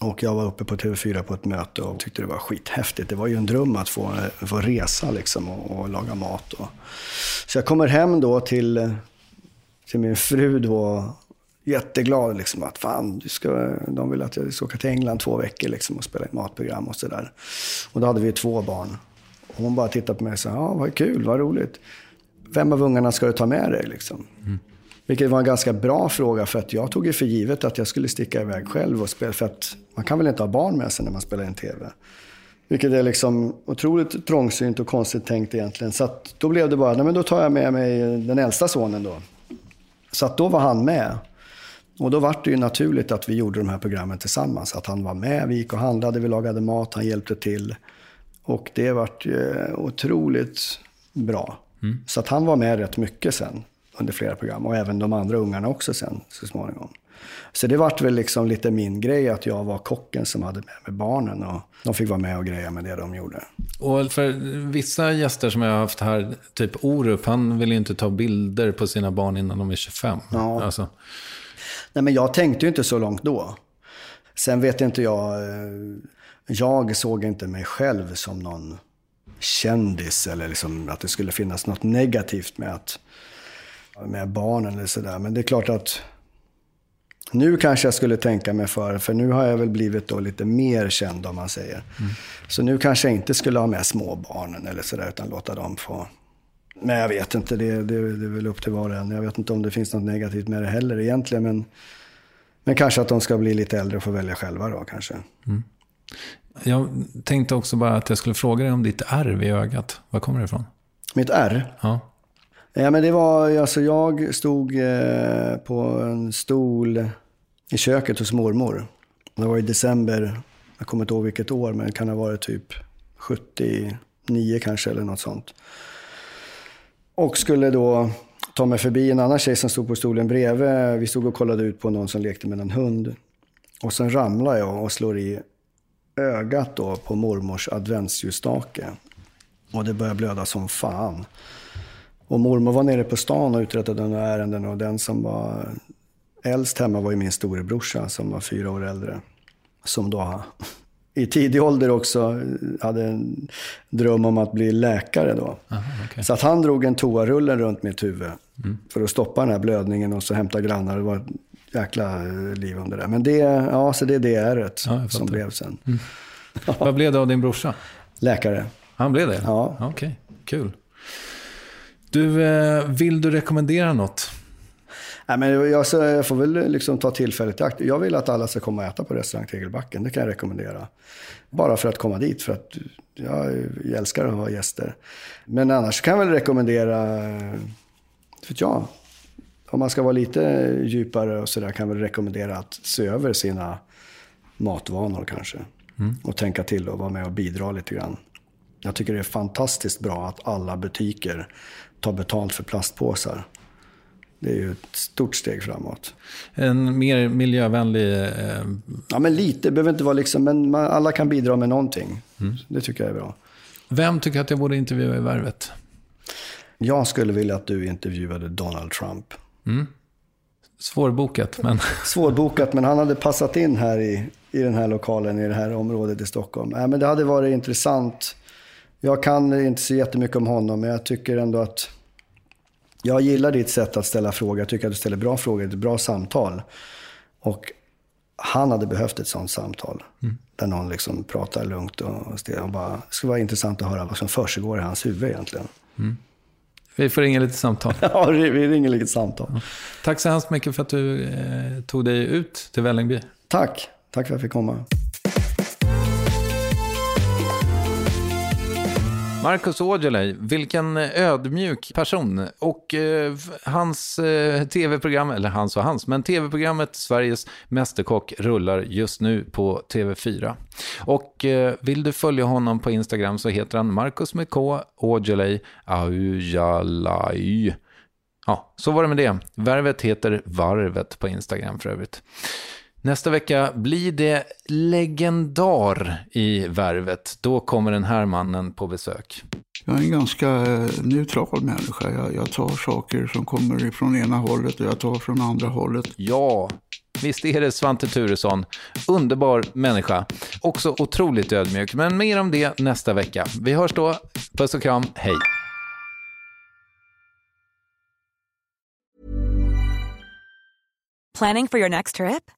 Och jag var uppe på TV4 på ett möte och tyckte det var skithäftigt. Det var ju en dröm att få, få resa liksom och, och laga mat. Och. Så jag kommer hem då till, till min fru då, jätteglad liksom att fan, du ska, de vill att jag ska åka till England två veckor liksom och spela ett matprogram och sådär. Och då hade vi två barn. Och hon bara tittade på mig och sa, ja vad kul, vad roligt. Vem av ungarna ska du ta med dig liksom? Mm. Vilket var en ganska bra fråga för att jag tog ju för givet att jag skulle sticka iväg själv och spela. För att man kan väl inte ha barn med sig när man spelar in TV. Vilket är liksom otroligt trångsynt och konstigt tänkt egentligen. Så då blev det bara, nej men då tar jag med mig den äldsta sonen då. Så då var han med. Och då var det ju naturligt att vi gjorde de här programmen tillsammans. Att han var med, vi gick och handlade, vi lagade mat, han hjälpte till. Och det vart otroligt bra. Mm. Så att han var med rätt mycket sen under flera program. Och även de andra ungarna också sen så småningom. Så det vart väl liksom lite min grej att jag var kocken som hade med mig barnen. Och de fick vara med och greja med det de gjorde. Och för vissa gäster som jag har haft här, typ Orup, han vill ju inte ta bilder på sina barn innan de är 25. Ja. Alltså, Nej men jag tänkte ju inte så långt då. Sen vet inte jag, eh, jag såg inte mig själv som någon kändis eller liksom att det skulle finnas något negativt med att med barnen eller sådär. Men det är klart att nu kanske jag skulle tänka mig för, för nu har jag väl blivit då lite mer känd om man säger. Så nu kanske jag inte skulle ha med småbarnen eller sådär, utan låta dem få... Men jag vet inte, det, det, det är väl upp till var och en. Jag vet inte om det finns något negativt med det heller egentligen, men, men kanske att de ska bli lite äldre och få välja själva då kanske. jag tänkte också bara att jag skulle fråga dig om ditt ärr i ögat. Var kommer det ifrån? Mitt R? Ja. Ja, men det var, alltså jag stod eh, på en stol i köket hos mormor. Det var i december, jag kommer inte ihåg vilket år, men det kan ha varit typ 79 kanske eller något sånt. Och skulle då ta mig förbi en annan tjej som stod på stolen bredvid. Vi stod och kollade ut på någon som lekte med en hund. Och sen ramlar jag och slår i ögat då på mormors adventsljusstake. Och det börjar blöda som fan. Och mormor var nere på stan och uträttade några ärenden och den som var äldst hemma var ju min storebrorsa som var fyra år äldre. Som då i tidig ålder också hade en dröm om att bli läkare då. Aha, okej. Så att han drog en toarullen runt mitt huvud för att stoppa den här blödningen och så hämta grannar. Det var ett jäkla eh, liv under det. Men det, ja, så det är det ärret Ja, som blev sen. Vad blev det av din brorsa? Läkare. Han blev det? Ja. Okej, kul. Du, eh, vill du rekommendera något? Nej, men jag, får väl liksom ta tillfället i akt. Jag vill att alla ska komma och äta på restaurang Tegelbacken. Det kan jag rekommendera. Bara för att komma dit, för att jag älskar att ha gäster. Men annars kan jag väl rekommendera, eh, vet jag, om man ska vara lite djupare och sådär kan jag väl rekommendera att se över sina matvanor kanske. Och tänka till och vara med och bidra lite grann. Jag tycker det är fantastiskt bra att alla butiker tar betalt för plastpåsar. Det är ju ett stort steg framåt. En mer miljövänlig... Eh, Ja, men lite. Det behöver inte vara liksom, men man, alla kan bidra med någonting. Det tycker jag är bra. vem tycker att jag borde intervjua i Värvet? Jag skulle vilja att du intervjuade Donald Trump. Svårbokat, men... Svårbokat, men han hade passat in här i, i den här lokalen, i det här området i Stockholm. Ja, men det hade varit intressant. Jag kan inte så jättemycket om honom, men jag tycker ändå att... Jag gillar ditt sätt att ställa frågor. Jag tycker att du ställer bra frågor, ett bra samtal. Och han hade behövt ett sånt samtal. Där någon liksom pratar lugnt och, stilla. Och bara, det skulle vara intressant att höra vad som försiggår i hans huvud egentligen. Vi får ringa lite samtal. Ja, vi ringer lite samtal. Tack så hemskt mycket för att du eh, tog dig ut till Vällingby. Tack. Tack för att jag fick komma. Marcus Aujalay, vilken ödmjuk person. Och eh, hans eh, tv-program, eller hans och hans, men tv-programmet Sveriges Mästerkock rullar just nu på TV4. Och eh, vill du följa honom på Instagram så heter han Marcus med K, Aujalay, Aujalay. Ja, så var det med det. Värvet heter Varvet på Instagram för övrigt. Nästa vecka blir det legendar i Värvet. Då kommer den här mannen på besök. Jag är en ganska eh, neutral människa. Jag, jag tar saker som kommer från ena hållet och jag tar från andra hållet. Ja, visst är det Svante Turesson. Underbar människa. Också otroligt ödmjuk. Men mer om det nästa vecka. Vi hörs då. Puss och kram. Hej. Planning for your next trip?